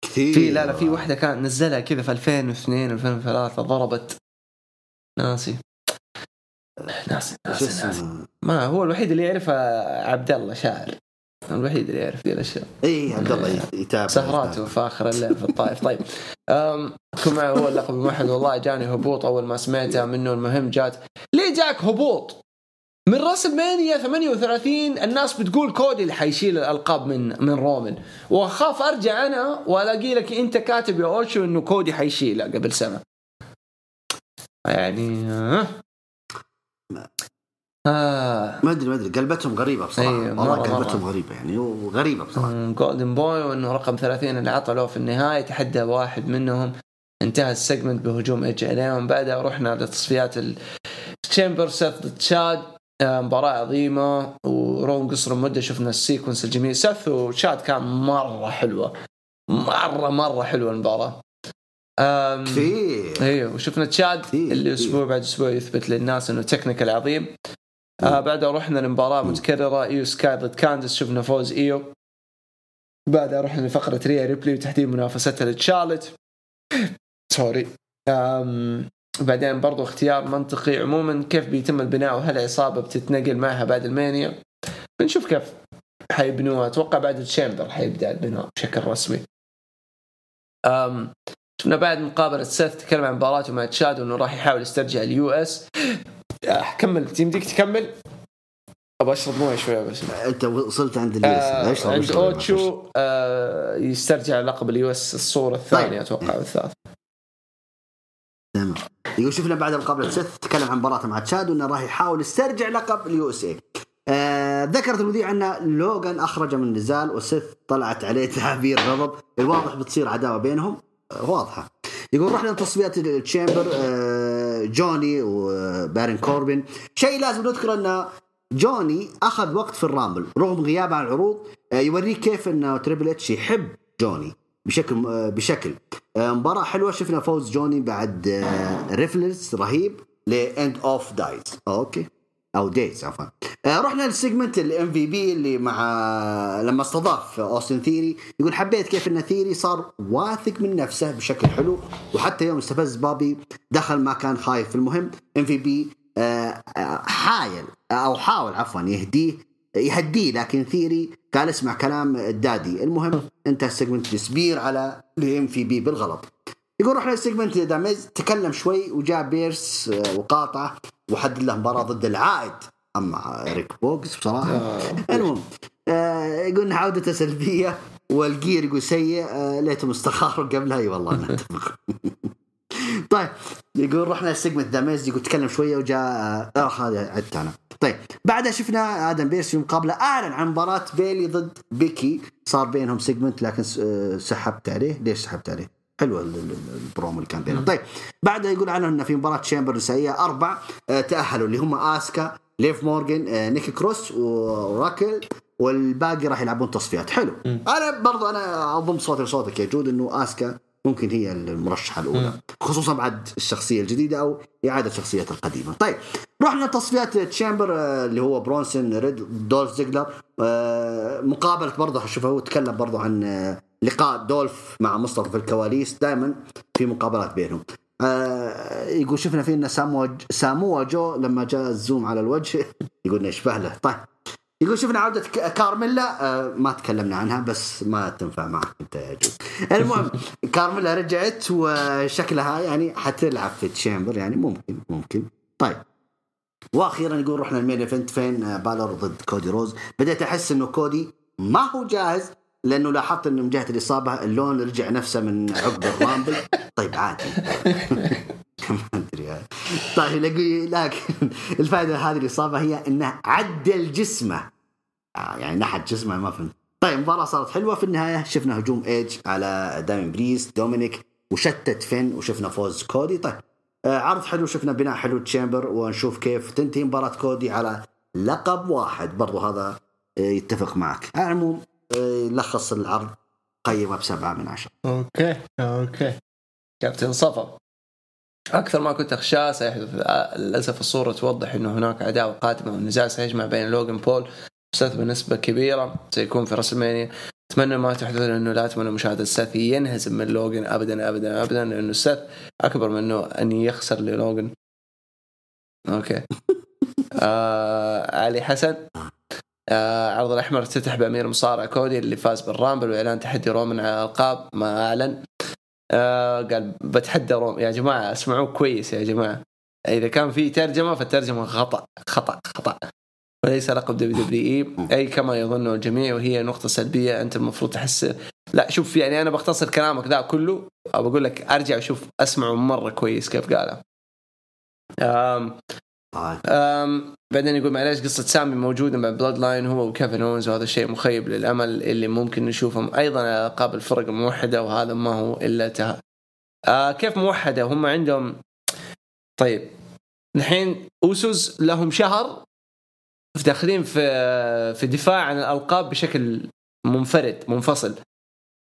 كثير. في لا لا في واحدة كانت نزلها كذا في 2002 2003 ضربت. ناسي. ناسي ناسي, ناسي. ما هو الوحيد اللي يعرفها عبد الله شاعر. الوحيد اللي يعرف ذي الأشياء. إي عبد الله يتابع. سهراته في اخر الليل في الطائف. طيب. معي هو اللقب الموحد؟ والله جاني هبوط أول ما سمعتها منه المهم جات. ليه جاك هبوط؟ من راس المانيا 38 الناس بتقول كودي اللي حيشيل الألقاب من من رومان وأخاف أرجع أنا وألاقي لك أنت كاتب يا أوشو إنه كودي حيشيله قبل سنة. يعني آه. ما أدري ما أدري. قلبتهم غريبة بصراحة. أيوة، والله مرة- قلبتهم مرة. غريبة يعني وغريبة بصراحة. golden boy وإنه رقم 30 اللي عطلوه في النهاية تحدى واحد منهم. انتهى ال segment بهجوم ايج عليهم بعدها رحنا لتصفيات ال chamber سيث ضد تشاد آه، مباراة عظيمة ورغم قصر المدة شفنا ال sequence الجميل. سيث وتشاد كان مرة حلوة. مرة مرة حلوة المباراة. كثير. إيوه وشفنا تشاد اللي. أسبوع بعد أسبوع يثبت للناس إنه technical عظيم. آه بعدها رحنا لمباراة متكررة إيو سكاي ضد كاندس شفنا فوز إيو. بعدها رحنا لفقرة ريا ريبلي وتحديد منافستها لتشارلت. sorry بعدين برضو اختيار منطقي عموما كيف بيتم البناء وهل عصابه بتتنقل معها بعد ال Mania. بنشوف كيف حيبنوها أتوقع بعد ال chamber حيبدأ البناء بشكل رسمي. أم شفنا بعد مقابلة سيث تكلم عن مباراته مع تشاد انه راح يحاول يسترجع ال US. كمل يمديك تكمل. أبغى أشرب موية شوية بس. أنت وصلت عند ال US آه إيش عند أوتشو آه يسترجع لقب ال US الصورة الثانية طيب. أتوقع أو الثالثة تمام. يقول شفنا بعد مقابلة سيث تكلم عن مباراته مع تشاد وإنه راح يحاول يسترجع لقب ال US. اي آه ذكرت المذيع أن لوغان أخرج من النزال وسيث طلعت عليه تعابير غضب. الواضح بتصير عداوة بينهم. آه واضحة. يقول رحنا لتصفيات ال chamber آه جوني وبارون كوربن. شيء لازم نذكر إن جوني أخذ وقت في ال Rumble رغم غيابه عن العروض آه يوريك كيف انه تريبل إتش يحب جوني بشكل آه بشكل. مباراة حلوة شفنا فوز جوني بعد reversal رهيب ل End of Days okay. أو Days عفوا. آه، رحنا لل segment ال MVP اللي مع لما استضاف أوستن ثيري يقول حبيت كيف إن ثيري صار واثق من نفسه بشكل حلو وحتى يوم استفز بابي دخل ما كان خايف المهم. MVP حايل أو حاول عفوا يهديه يهديه لكن ثيري قال اسمع كلام ال daddy المهم انتهى ال segment ب spear على ال MVP بالغلط. يقول رحنا ال segment ذا ميز تكلم شوي وجاء بيرس آه، وقاطعه. وحدد له مباراة ضد العائد. أما ريك بوقز بصراحة. المهم آه يقول ان عودته سلبية وال gear يقول سيء. آه ليتهم استخاروا قبلها. أي والله نتفق طيب يقول رحنا ال segment ذا ميز يقول تكلم شوية وجاء آه هذا عدت أنا. طيب بعدها شفنا آدم بيرس في مقابله أعلن عن مباراة بيلي ضد بيكي. صار بينهم segment لكن آه، سحبت عليه. ليش سحبت عليه؟ حلو ال- ال- ال- البرومو اللي كان بينهم. طيب بعدها يقول اعلن انه في مباراة chamber نسائيه أربع تأهلوا اللي هم آسكا ليف مورجن آه، نيكي كروس وراكل والباقي راح يلعبون تصفيات. حلو. أنا برضو أنا أضم صوتي لصوتك يا جود إنه آسكا ممكن هي المرشحة الأولى خصوصا بعد الشخصية الجديدة أو إعادة شخصيتها القديمة. طيب رحنا تصفيات chamber آه، اللي هو برونسون ريد دولف زيجلر آه، مقابلة برضه شوف هو تكلم برضه عن لقاء دولف مع مصطفى في الكواليس دائما في مقابلات بينهم. آه، يقول شفنا فيه إن ساموا ساموا جو لما جاء ال zoom على الوجه. يقول يشبه له طيب. يقول شفنا عودة كارميلا. آه ما تكلمنا عنها بس ما تنفع معك أنت يا جود المهم كارميلا رجعت وشكلها يعني حتلعب في chamber يعني ممكن ممكن. طيب. وأخيرا يقول رحنا ال main event فين؟ آه، بالر ضد كودي رودز. بديت أحس إنه كودي ما هو جاهز لأنه لاحظت إنه من جهة الإصابة اللون رجع نفسه من عقب ال Rumble. طيب عادي. ما أدري. طيب لكن الفائدة هذه الإصابة هي انه عدل جسمه. آه يعني نحت جسمه ما فهمت. طيب المباراة صارت حلوة. في النهاية شفنا هجوم ايج على دايمن بريست دومينيك وشتت فين وشفنا فوز كودي. طيب آه عرض حلو شفنا بناء حلو chamber ونشوف كيف تنتهي مباراة كودي على لقب واحد. برضو هذا آه يتفق معك. على العموم آه لخص العرض قيمه بسبعة من عشرة. okay okay. كابتن صفا أكثر ما كنت اخشاه سيحدث للأسف الصورة توضح إنه هناك عداوه قادمه والنزاع سيجمع بين لوغان بول وسيث بنسبة كبيرة سيكون في راسلمانيا أتمنى ما تحدث لأنه لا أتمنى مشاهدة سيث ينهزم من لوجن ابدا ابدا ابدا لأنه سيث أكبر منه أن يخسر للوجن okay. آه علي حسن. آه. عرض الأحمر افتتح بأمير مصارع كودي اللي فاز بال Rumble وإعلان تحدي رومان على الألقاب ما اعلن آه قال بتحدى روم. يا جماعة اسمعوه كويس يا جماعة. إذا كان في ترجمة فالترجمة خطأ خطأ خطأ. وليس لقب WWE. أي كما يظنه الجميع وهي نقطة سلبية. أنت المفروض تحس. لا شوف يعني أنا بختصر كلامك ذا كله. بقول لك أرجع وشوف أسمعه مرة كويس كيف قالها أم أم بعدين يقول معليش قصة سامي موجودة مع بلاد لاين هو وكيفن أونز وهذا الشيء مخيب للأمل اللي ممكن نشوفهم أيضا على ألقاب الفرق الموحدة وهذا ما هو إلا ته... آه كيف موحدة؟ هم عندهم طيب الحين أوسوس لهم شهر داخلين في في دفاع عن الألقاب بشكل منفرد منفصل.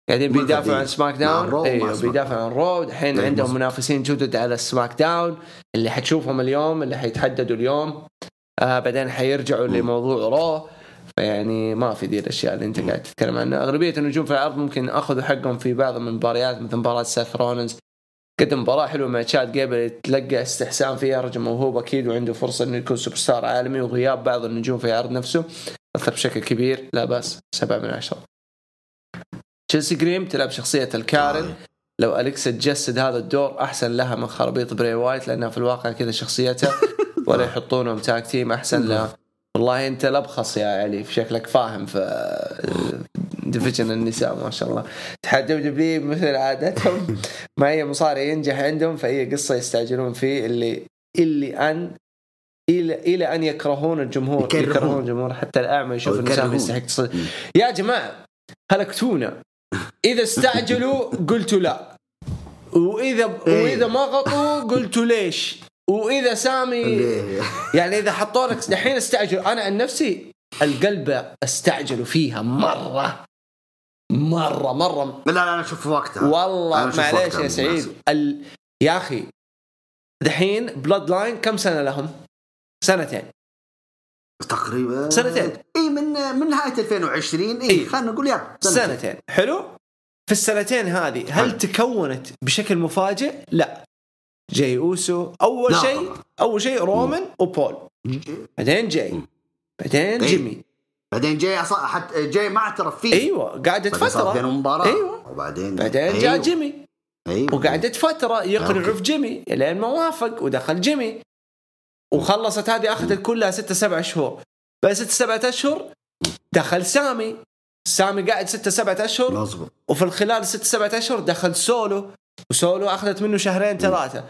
قاعدين بيدافعوا عن سماك داون. أيوه بيدافعوا عن رو الحين عندهم منافسين جدد على السماك داون اللي حتشوفهم اليوم اللي حيتحددوا اليوم. آه بعدين حيرجعوا. لموضوع رو فيعني ما في دي الأشياء اللي أنت قاعد تتكلم عنها. أغلبية النجوم في العرض ممكن اخذوا حقهم في بعض المباريات مثل مباراة سيث رولنز قدم مباراة حلوة مع تشاد جيبل يتلقى استحسان فيها رجل موهوب أكيد وعنده فرصة إنه يكون سوبر ستار عالمي وغياب بعض النجوم في العرض نفسه. أثر بشكل كبير. لا بأس. سبعة من عشرة. تشيلسي جريم تلعب شخصية ال Karen. لو أليكسا تجسد هذا الدور أحسن لها من خرابيط بري وايت لأنها في الواقع كذا شخصيتها. ولا يحطونهم tag team أحسن لها والله أنت لبخص يا علي في شكلك فاهم في division النساء ما شاء الله. WWE مثل عادتهم. ما هي مصارع ينجح عندهم فهي قصة يستعجلون فيه اللي اللي أن إلى إلى أن يكرهون الجمهور يكرهون, يكرهون الجمهور. حتى الأعمى يشوف النساء يستحق يا جماعة هلكتونا. إذا استعجلوا قلتوا لا. واذا إيه. وإذا ما غطوا قلتوا ليش؟ وإذا سامي يعني إذا حطوا لك دحين استعجلوا. أنا عن نفسي القلب استعجلوا فيها مرة. مرة مرة. لا لا أنا أشوف وقتها. والله معليش يا سعيد. ال... يا أخي دحين بلود لاين كم سنة لهم؟ سنتين. تقريبا سنتين. اي من من نهاية 2020 اي إيه؟ خلينا نقول يا سنتين. سنتين. حلو؟ في السنتين هذه هل تكونت بشكل مفاجئ؟ لا. جاي أوسو أول شيء أول شيء رومان وبول. بعدين جاي. بعدين طيب. جيمي. بعدين جاي حتى جاي ما اعترف فيه أيوه قعدت فتره بينهم مباراة. أيوه. وبعدين بعدين أيوة. جاء جيمي. أيوه. وقعدت فتره يقنعوا في جيمي. لين ما وافق ودخل جيمي. وخلصت هذه أخذت كلها ستة سبعة شهور. بعد ستة سبعة أشهر دخل سامي. سامي قاعد ستة سبعة أشهر. مظبوط. وفي الخلال ستة سبعة أشهر دخل سولو. وسولو أخذت منه شهرين ثلاثة.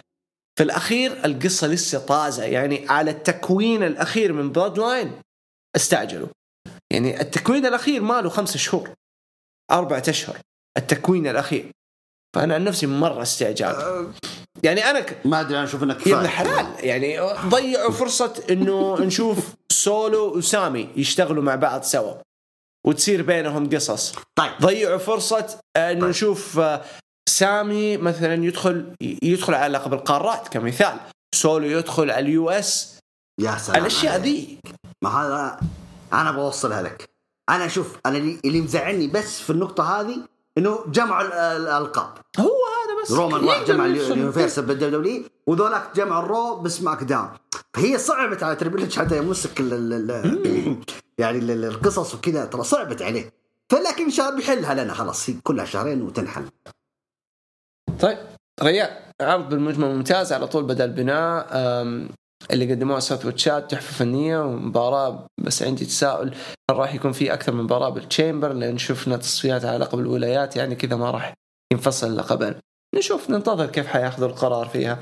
في الاخير القصة لسه طازة يعني على التكوين الأخير من بلود لاين استعجلوا. يعني التكوين الأخير ماله خمسة شهور أربعة أشهر التكوين الأخير. فأنا عن نفسي مرة استعجال. أه، يعني أنا ك... ما أدري أنا أشوف إنك يا ابن حلال يعني ضيعوا فرصة إنه نشوف سولو وسامي يشتغلوا مع بعض سوا وتصير بينهم قصص. طيب. ضيعوا فرصة انه طيب. نشوف سامي مثلا يدخل يدخل على لقب القارات كمثال. سولو يدخل على ال US. يا سلام الأشياء ذي. ما هذا أنا بوصلها لك. أنا شوف أنا اللي مزعلني بس في النقطة هذه إنه جمعوا الألقاب. هو هذا بس رومان راح جمع ال Universal بال W وذولاك جمعوا الرو بسماك داون. فهي صعبت على تريبل إتش حتى يمسك يعني القصص وكذا ترى صعبت عليه. فلكن ان شاء الله بيحلها لنا خلاص هي كلها شهرين وتنحل. طيب ريال عرض بالمجمل ممتاز على طول بدا البناء اللي قدموها سيث وتشاد تحفة فنية ومباراة بس عندي تساؤل هل راح يكون في أكثر من مباراة بال Chamber لأن شفنا تصفيات على لقب الولايات يعني كذا ما راح ينفصل اللقبين. نشوف ننتظر كيف حياخذوا القرار فيها.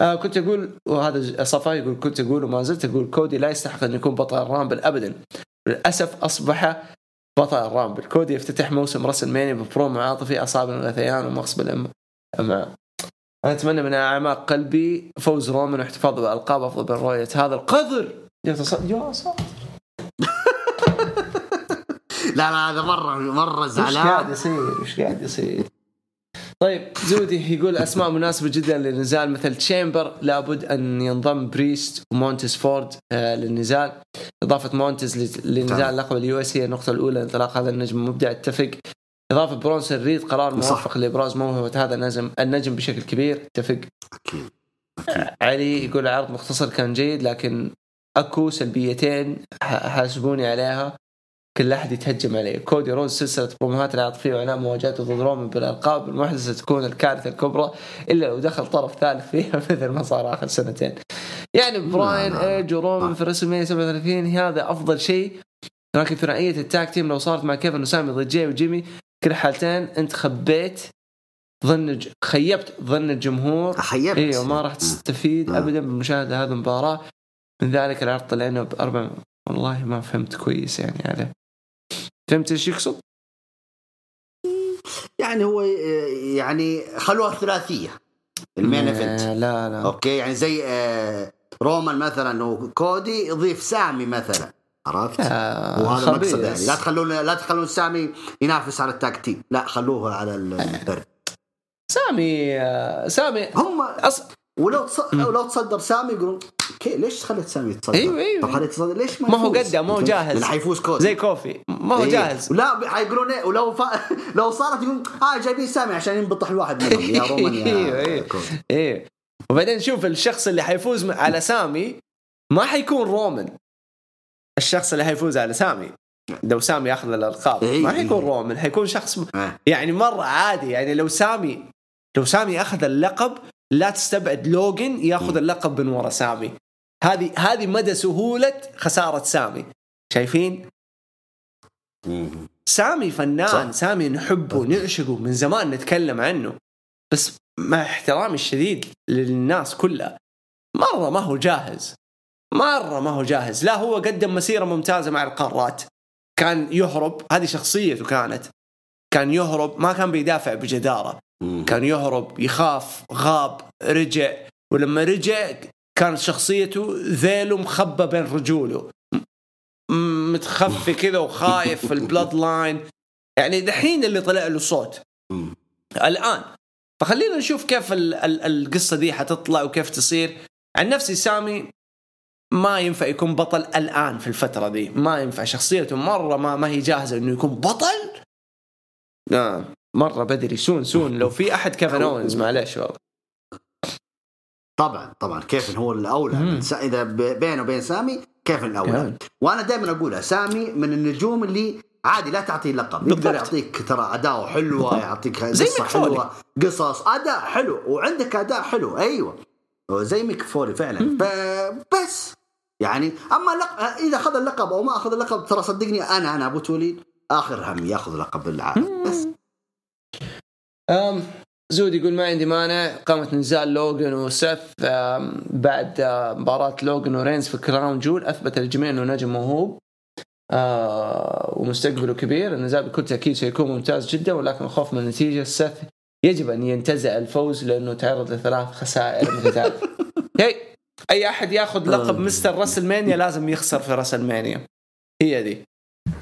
آه كنت أقول وهذا صفا يقول كنت أقول وما زلت أقول كودي لا يستحق أن يكون بطل ال Rumble ابدا. للأسف أصبح بطل ال Rumble. كودي يفتتح موسم رسل ماني ببرومو عاطفي اصاب الغثيان ومغص ب أنا أتمنى من أعماق قلبي فوز رومان واحتفاظ بالالقاب أفضل من رؤية. هذا القذر يا يا ساتر لا لا هذا مره مرة زعلان وش قاعد يصير؟ وش قاعد يصير؟ طيب زود يقول أسماء مناسبة جدا للنزال مثل Chamber. لابد أن ينضم بريست ومونتيز فورد آه، للنزال. إضافة مونتيز لنزال لقب ال US هي النقطة الأولى لانطلاق هذا النجم. المبدع اتفق. إضافة برونسون ريد قرار. موفق لابراز موهبه هذا النجم النجم بشكل كبير اتفق أكيد. علي يقول العرض مختصر كان جيد لكن أكو سلبيتين ح- حاسبوني عليها. كل أحد يتهجم عليه. كودي رودز سلسلة بروموهات العاطفيه واعلان مواجهته ضد رومان بالألقاب المحدثة ستكون الكارثة الكبرى إلا لو دخل طرف ثالث فيها مثل ما صار آخر سنتين. يعني براين لا. إيدج ورومان في رسل 37 هذا أفضل شيء. لكن ثنائية ال tag team لو صارت مع كيفن وسامي ضد جاي وجيمي كل حالتين انت خبيت ظن خيبت ظن الجمهور. خيبت. أيوه ما راح تستفيد مم. ابدا بمشاهدة هذه المباراة. من ذلك العرض طلعنا باربع والله ما فهمت كويس يعني عليه. فهمت إيش يقصد؟ يعني هو يعني خلوها ثلاثيه ال main event. لا لا. okay يعني زي آه، رومان مثلا وكودي يضيف سامي مثلا. عرفت؟ آه، وهذا. مقصد يعني لا تخلون لا تخلون سامي ينافس على ال tag team لا خلوها على البرد سامي آه، سامي هم أص... ولو تص... ولو تصدر سامي يقولون كي ليش خليت سامي يتصدر؟ أيوة، أيوة. طب خليت يتصدر ليش ما ما هو؟ قده، ما هو جاهز. اللي حيفوز كودي زي كوفي ما هو إيه. جاهز لا حيقولون إيه ولو ف... لو صارت يقول آه جايبين سامي عشان ينبطح الواحد منهم يا رومان أيوة، يا أيوة. كودي إيه وبعدين شوف الشخص اللي حيفوز على سامي ما حيكون رومان الشخص اللي حيفوز على سامي. لو سامي ياخذ الألقاب إيه. ما حيكون رومان حيكون شخص م- آه. يعني مرة عادي. يعني لو سامي لو سامي اخذ اللقب لا تستبعد لوجن ياخذ اللقب من ورا سامي. هذه هذه مدى سهولة خسارة سامي. شايفين. سامي فنان صح. سامي نحبه نعشقه من زمان نتكلم عنه. بس مع احترامي الشديد للناس كلها مرة ما هو جاهز. مرة ما هو جاهز. لا هو قدم مسيرة ممتازة مع القارات. كان يهرب هذه شخصيته كانت. كان يهرب ما كان بيدافع بجدارة. مم. كان يهرب يخاف غاب رجع. ولما رجع كانت شخصيته ذيله مخبى بين رجوله. متخفي كذا وخايف في البلاد لاين يعني دحين اللي طلع له صوت. الآن. فخلينا نشوف كيف ال- ال- القصة دي حتطلع وكيف تصير. عن نفسي سامي ما ينفع يكون بطل الآن في الفترة دي. ما ينفع. شخصيته مرة ما ما هي جاهزة إنه يكون بطل. آه مرة بدري. soon soon. لو في أحد كيفن اونز معلش والله. طبعا طبعا كيفن هو الأولى. إذا بينه وبين سامي كيفن الأولى. كمان. وأنا دائما اقولها سامي من النجوم اللي عادي لا تعطيه لقب. يقدر. يعطيك ترى أداء حلوة. يعطيك قصة. حلوة قصص أداء حلو وعندك أداء حلو. أيوه. زي ميك فولي فعلا. بس. يعني أما لق... إذا أخذ اللقب أو ما أخذ اللقب ترى صدقني أنا أنا أبو تولي آخر هم يأخذ لقب العالم بس. أم زود يقول ما عندي مانع قامت نزال لوجن وسيث أم، بعد مباراة لوجن ورينز في كراون جول أثبت للجميع أنه نجم موهوب. آه ومستقبله كبير النزال بكل تأكيد سيكون ممتاز جدا ولكن الخوف من النتيجة سيث يجب أن ينتزع الفوز لأنه تعرض لثلاث خسائر متتالية هي أي أحد ياخذ لقب آه. مستر راسلمانيا لازم يخسر في راسلمانيا هي دي.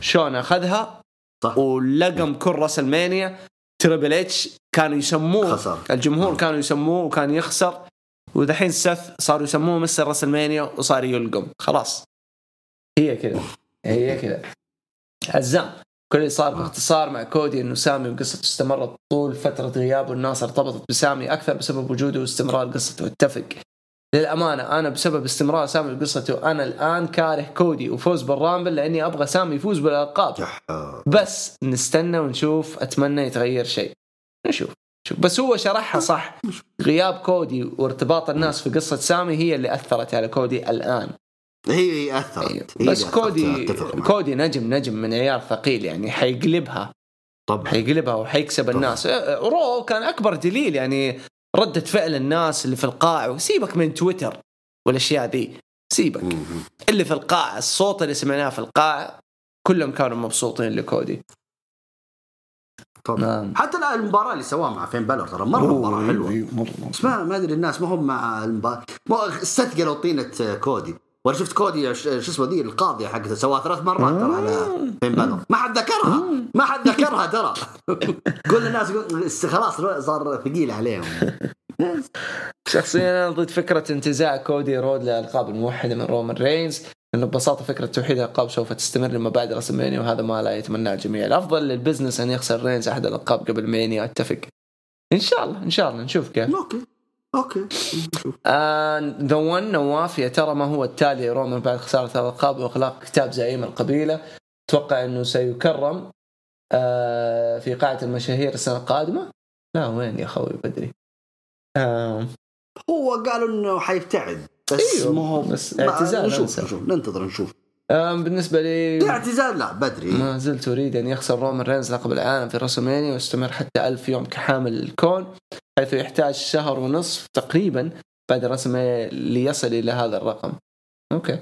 شون أخذها؟ صح. ولقم كل راسلمانيا تريبل إتش كانوا يسموه خسر. الجمهور كانوا يسموه وكان يخسر. ودحين سث صاروا يسموه مستر راسلمانيا وصار يلقم. خلاص. هي كذا. هي كذا. عزام كل اللي صار باختصار مع كودي إنه سامي وقصته استمرت طول فترة غيابه الناس ارتبطت بسامي أكثر بسبب وجوده واستمرار قصته. اتفق. للأمانة أنا بسبب استمرار سامي بقصته أنا الآن كاره كودي وفوز بالرامبل لأني أبغى سامي يفوز بالألقاب. بس نستنى ونشوف أتمنى يتغير شيء. نشوف شوف بس هو شرحها صح. غياب كودي وارتباط الناس في قصة سامي هي اللي أثرت على كودي الآن. هي هي أثرت. أيوه. هي بس كودي. كودي نجم نجم من عيار ثقيل يعني حيقلبها. طبعا. حيقلبها وحيكسب الناس. رو كان أكبر دليل يعني ردة فعل الناس اللي في القاعة وسيبك من تويتر والأشياء دي سيبك. اللي في القاعة الصوت اللي سمعناه في القاعة كلهم كانوا مبسوطين لكودي. طبعا نعم. حتى المباراة اللي سواها مع فين بالور ترى مرة مباراة حلوة. بس ما ما أدري الناس ما هم مع المباراة. استثقلوا طينة كودي. ولا شفت كودي شو اسمه ذي القاضيه حقته سواها ثلاث مرات ترى على فين بالور ما حد ذكرها ما حد ذكرها ترى. كل الناس خلاص صار ثقيل عليهم. شخصيا أنا ضد فكرة انتزاع كودي رود للالقاب الموحدة من رومان رينز لأنه ببساطة فكرة توحيد الالقاب سوف تستمر لما بعد راسلمانيا وهذا ما لا يتمناه الجميع. الأفضل لل business أن يخسر رينز أحد الألقاب قبل مانيا أتفق. إن شاء الله إن شاء الله نشوف كيف. okay. okay. The One نواف يا ترى ما هو التالي رومان بعد خسارة الألقاب وإغلاق كتاب زعيم القبيلة؟ أتوقع إنه سيكرم آه في قاعة المشاهير السنة القادمة. لا وين يا أخوي بدري؟ آه. هو قالوا إنه حيبتعد بس أيوه، ما هو بس اعتزال نشوف. نشوف ننتظر نشوف. بالنسبة لي اعتزال لا بدري. ما زلت أريد أن يخسر رومان رينز لقب العالم في راسلمانيا ويستمر حتى ألف يوم كحامل الكون حيث يحتاج شهر ونصف تقريبا بعد راسلمانيا ليصل إلى هذا الرقم. okay.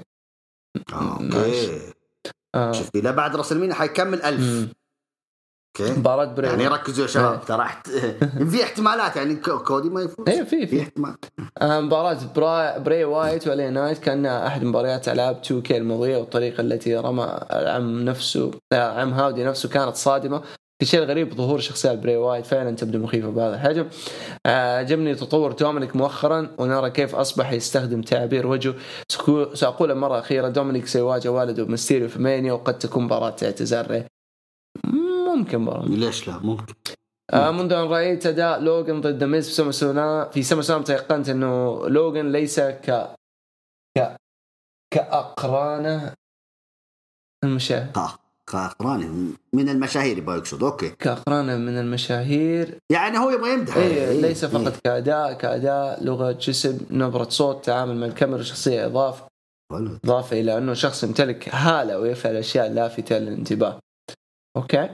okay. آه. شوف إلى بعد راسلمانيا حيكمل ألف. مم. okay. مباراة بري يعني ركزوا يا شباب إيه. ترى. في احتمالات يعني كو- كودي ما يفوز. إيه في في. احتمال. آه، مباراة برا بري وايت وإل إي نايت كانها أحد مباريات ألعاب 2K الماضية والطريقة التي رمى العم نفسه آه، عم هاودي نفسه كانت صادمة. الشيء الغريب ظهور شخصيات بري وايت فعلا تبدو مخيفة بهذا الحجم. آه، عجبني تطور دومينيك مؤخرا ونرى كيف أصبح يستخدم تعابير وجهه. ساقول مرة أخيرة دومينيك سيواجه والده ميستيريو في مانيا وقد تكون مباراة اعتزال ممكن مباراة ليش لا؟ ممكن. آه منذ أن رأيت أداء لوجن ضد ميز في سمر سلام في سمر سلام تيقنت إنه لوجن ليس ك ك كأقرانة المشاهير. آه قراني من المشاهير يبغى يقصد. okay. كأقرانة من المشاهير. يعني هو يبغى يمدح. اي إيه، ليس إيه. فقط كاداء كأداء لغة جسم نبرة صوت تعامل مع الكاميرا شخصيه اضافه ولد. إضافة إلى أنه شخص يمتلك هالة ويفعل أشياء لافتة للانتباه. okay.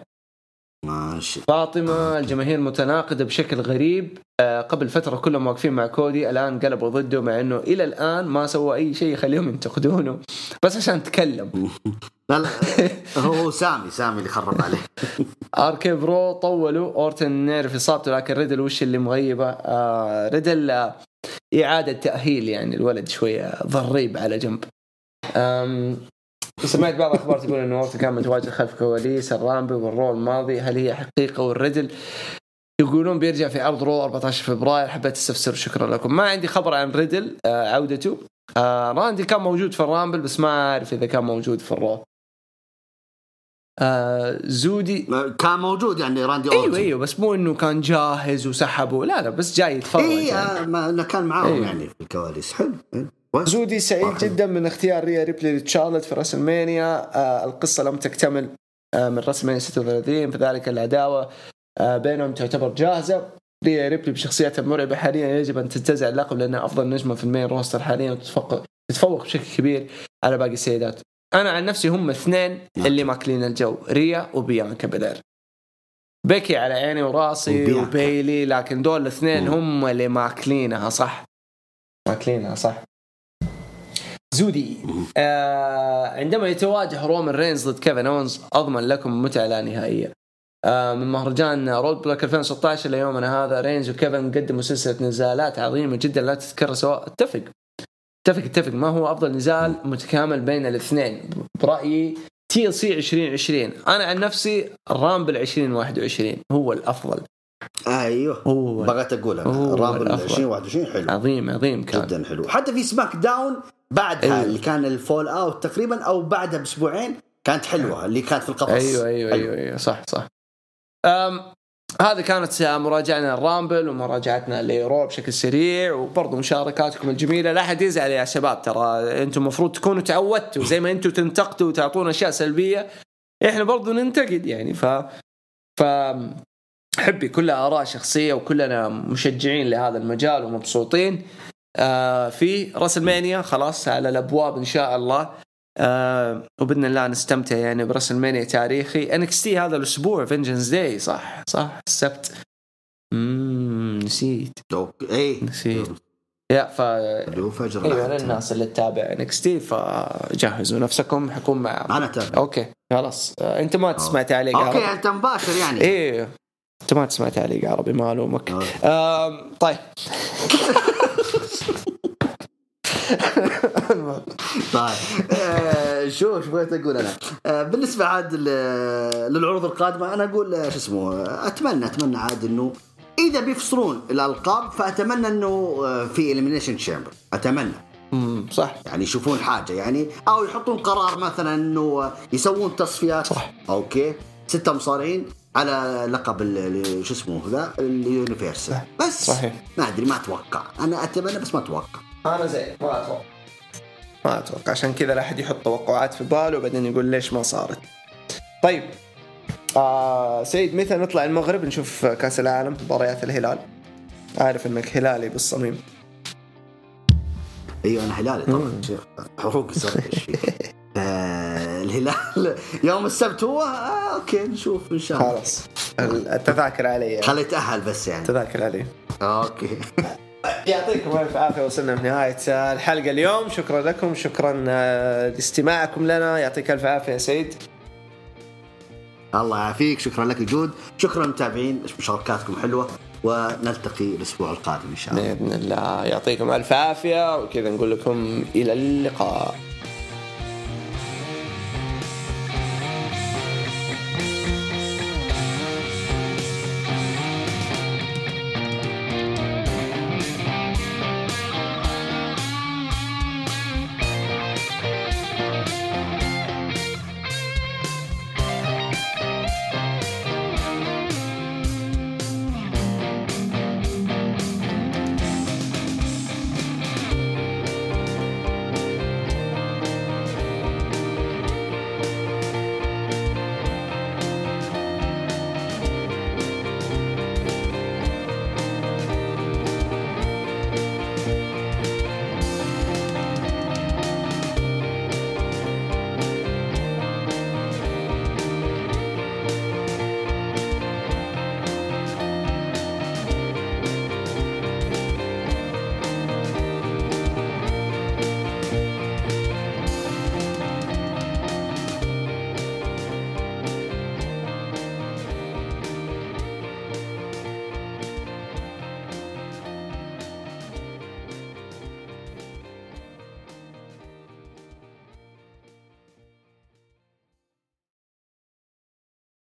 ماشي. فاطمة الجماهير متناقضة بشكل غريب. آه، قبل فترة كلهم واقفين مع كودي الآن قلبوا ضده مع أنه إلى الآن ما سوى أي شيء يخليهم ينتقدونه. بس عشان تكلم. لا لا هو سامي سامي اللي خرب عليه. RK-Bro طولوا أورتن نعرف إصابته لكن ريدل وش اللي مغيبة؟ آه ريدل آه إعادة تأهيل يعني الولد شوية ضريب على جنب. سمعت بعض الأخبار تقول إنه اورتن كان متواجد خلف كواليس الرامبل والرو الماضي هل هي حقيقة والريدل؟ يقولون بيرجع في عرض رو 14 فبراير حبيت أستفسر شكرا لكم. ما عندي خبر عن ريدل آه عودته. آه راندي كان موجود في الرامبل بس ما أعرف إذا كان موجود في الرو آه زودي. كان موجود يعني راندي أيوه اورتن أيوه بس مو إنه كان جاهز وسحبه. لا لا بس جاي يتفرج اي يعني. آه، ما كان معاهم أيوه. يعني في الكواليس. حلو حلو. زودي سعيد. جدا من اختيار ريا ريبلي لتشارلت في راسلمانيا آه القصة لم تكتمل آه من راسلمانيا 36 فذلك العداوة آه بينهم تعتبر جاهزة. ريا ريبلي بشخصيتها المرعبة حاليا يجب أن تنتزع اللقب لأنها أفضل نجمة في ال main roster حاليا وتتفوق تتفوق بشكل كبير على باقي السيدات. أنا عن نفسي هم اثنين اللي ماكلين الجو ريا وبيانكا بلير بيكي على عيني وراسي وبيانكا. وبيلي لكن دول الاثنين مم. هم اللي ماكلينها صح؟ ماكلينها صح. زودي. آه عندما يتواجه رومان رينز ضد كيفن أونز أضمن لكم متعة لا نهائية. آه من مهرجان رود بلوك 2016 ليومنا هذا رينز وكيفن قدموا سلسلة نزالات عظيمة جدا لا تتكرر سواء اتفق. اتفق اتفق. ما هو أفضل نزال متكامل بين الاثنين؟ برأيي TLC 2020 أنا عن نفسي الرامبل 2021 هو الأفضل. أيوه. هو بغيت أقول هو أنا الرامبل الأفضل. 2021 حلو. عظيم عظيم كان. جدا حلو. حتى في سماك داون بعدها أيوه. اللي كان ال fallout تقريبا أو بعدها بأسبوعين كانت حلوة اللي كانت في القفص. أيوه أيوه. أيوه, أيوة صح صح. أم هذه كانت مراجعنا الرامبل ومراجعتنا لرو بشكل سريع وبرضه مشاركاتكم الجميلة. لا أحد يزعل يا شباب ترى أنتم المفروض تكونوا تعودتوا زي ما أنتم تنتقدوا وتعطونا أشياء سلبية. إحنا برضه ننتقد يعني ف ف حبي كلها آراء شخصية وكلنا مشجعين لهذا المجال ومبسوطين. آه في راسلمانيا خلاص على الأبواب إن شاء الله. آه وباذن الله نستمتع يعني ب WrestleMania تاريخي NXT هذا الأسبوع Vengeance Day صح؟ صح؟ السبت. امم نسيت. okay. اي نسيت. يا ف فجر أيوه. للناس اللي تتابع NXT فجهزوا نفسكم حكون مع أنا تابع okay خلاص. آه أنت ما تسمع تعليق okay عربي أنت مباشر يعني. إيه. أنت ما تسمع تعليق عربي ما الومك. آم، طيب. طيب. آه، شوف إيش بغيت أقول أنا. آه، بالنسبة عاد للعروض القادمة أنا أقول آه، شو اسمه آه، أتمنى أتمنى عاد إنه إذا بيفصلون الألقاب فأتمنى إنه آه، في Elimination Chamber أتمنى. صح. يعني يشوفون حاجة يعني أو يحطون قرار مثلا إنه يسوون تصفيات. صح. okay. ستة مصارعين على لقب شو اسمه the Universal. بس صحيح. ما أدري ما أتوقع. أنا أتمنى بس ما أتوقع. أنا زي ما أتوقع. ما أتوقع عشان كذا لا أحد يحط توقعات في باله وبعدين يقول ليش ما صارت. طيب آه سيد متى نطلع المغرب نشوف كأس العالم مباريات الهلال؟ عارف إنك هلالي بالصميم. أيوه أنا هلالي طبعا شيخ. حقوقي صار؟ آه، الهلال يوم السبت هو آه أوكي نشوف إن شاء الله. خلاص. التذاكر علي. خليه يتأهل بس يعني. التذاكر علي. okay. يعطيكم الف عافية وصلنا في نهايه الحلقة اليوم. شكرا لكم شكرا آه، لاستماعكم لنا. يعطيك الف عافية يا سيد الله يعافيك. شكرا لك جود شكرا متابعين مشاركاتكم حلوة ونلتقي الأسبوع القادم إن شاء الله. بإذن الله. يعطيكم الف عافية وكذا نقول لكم إلى اللقاء.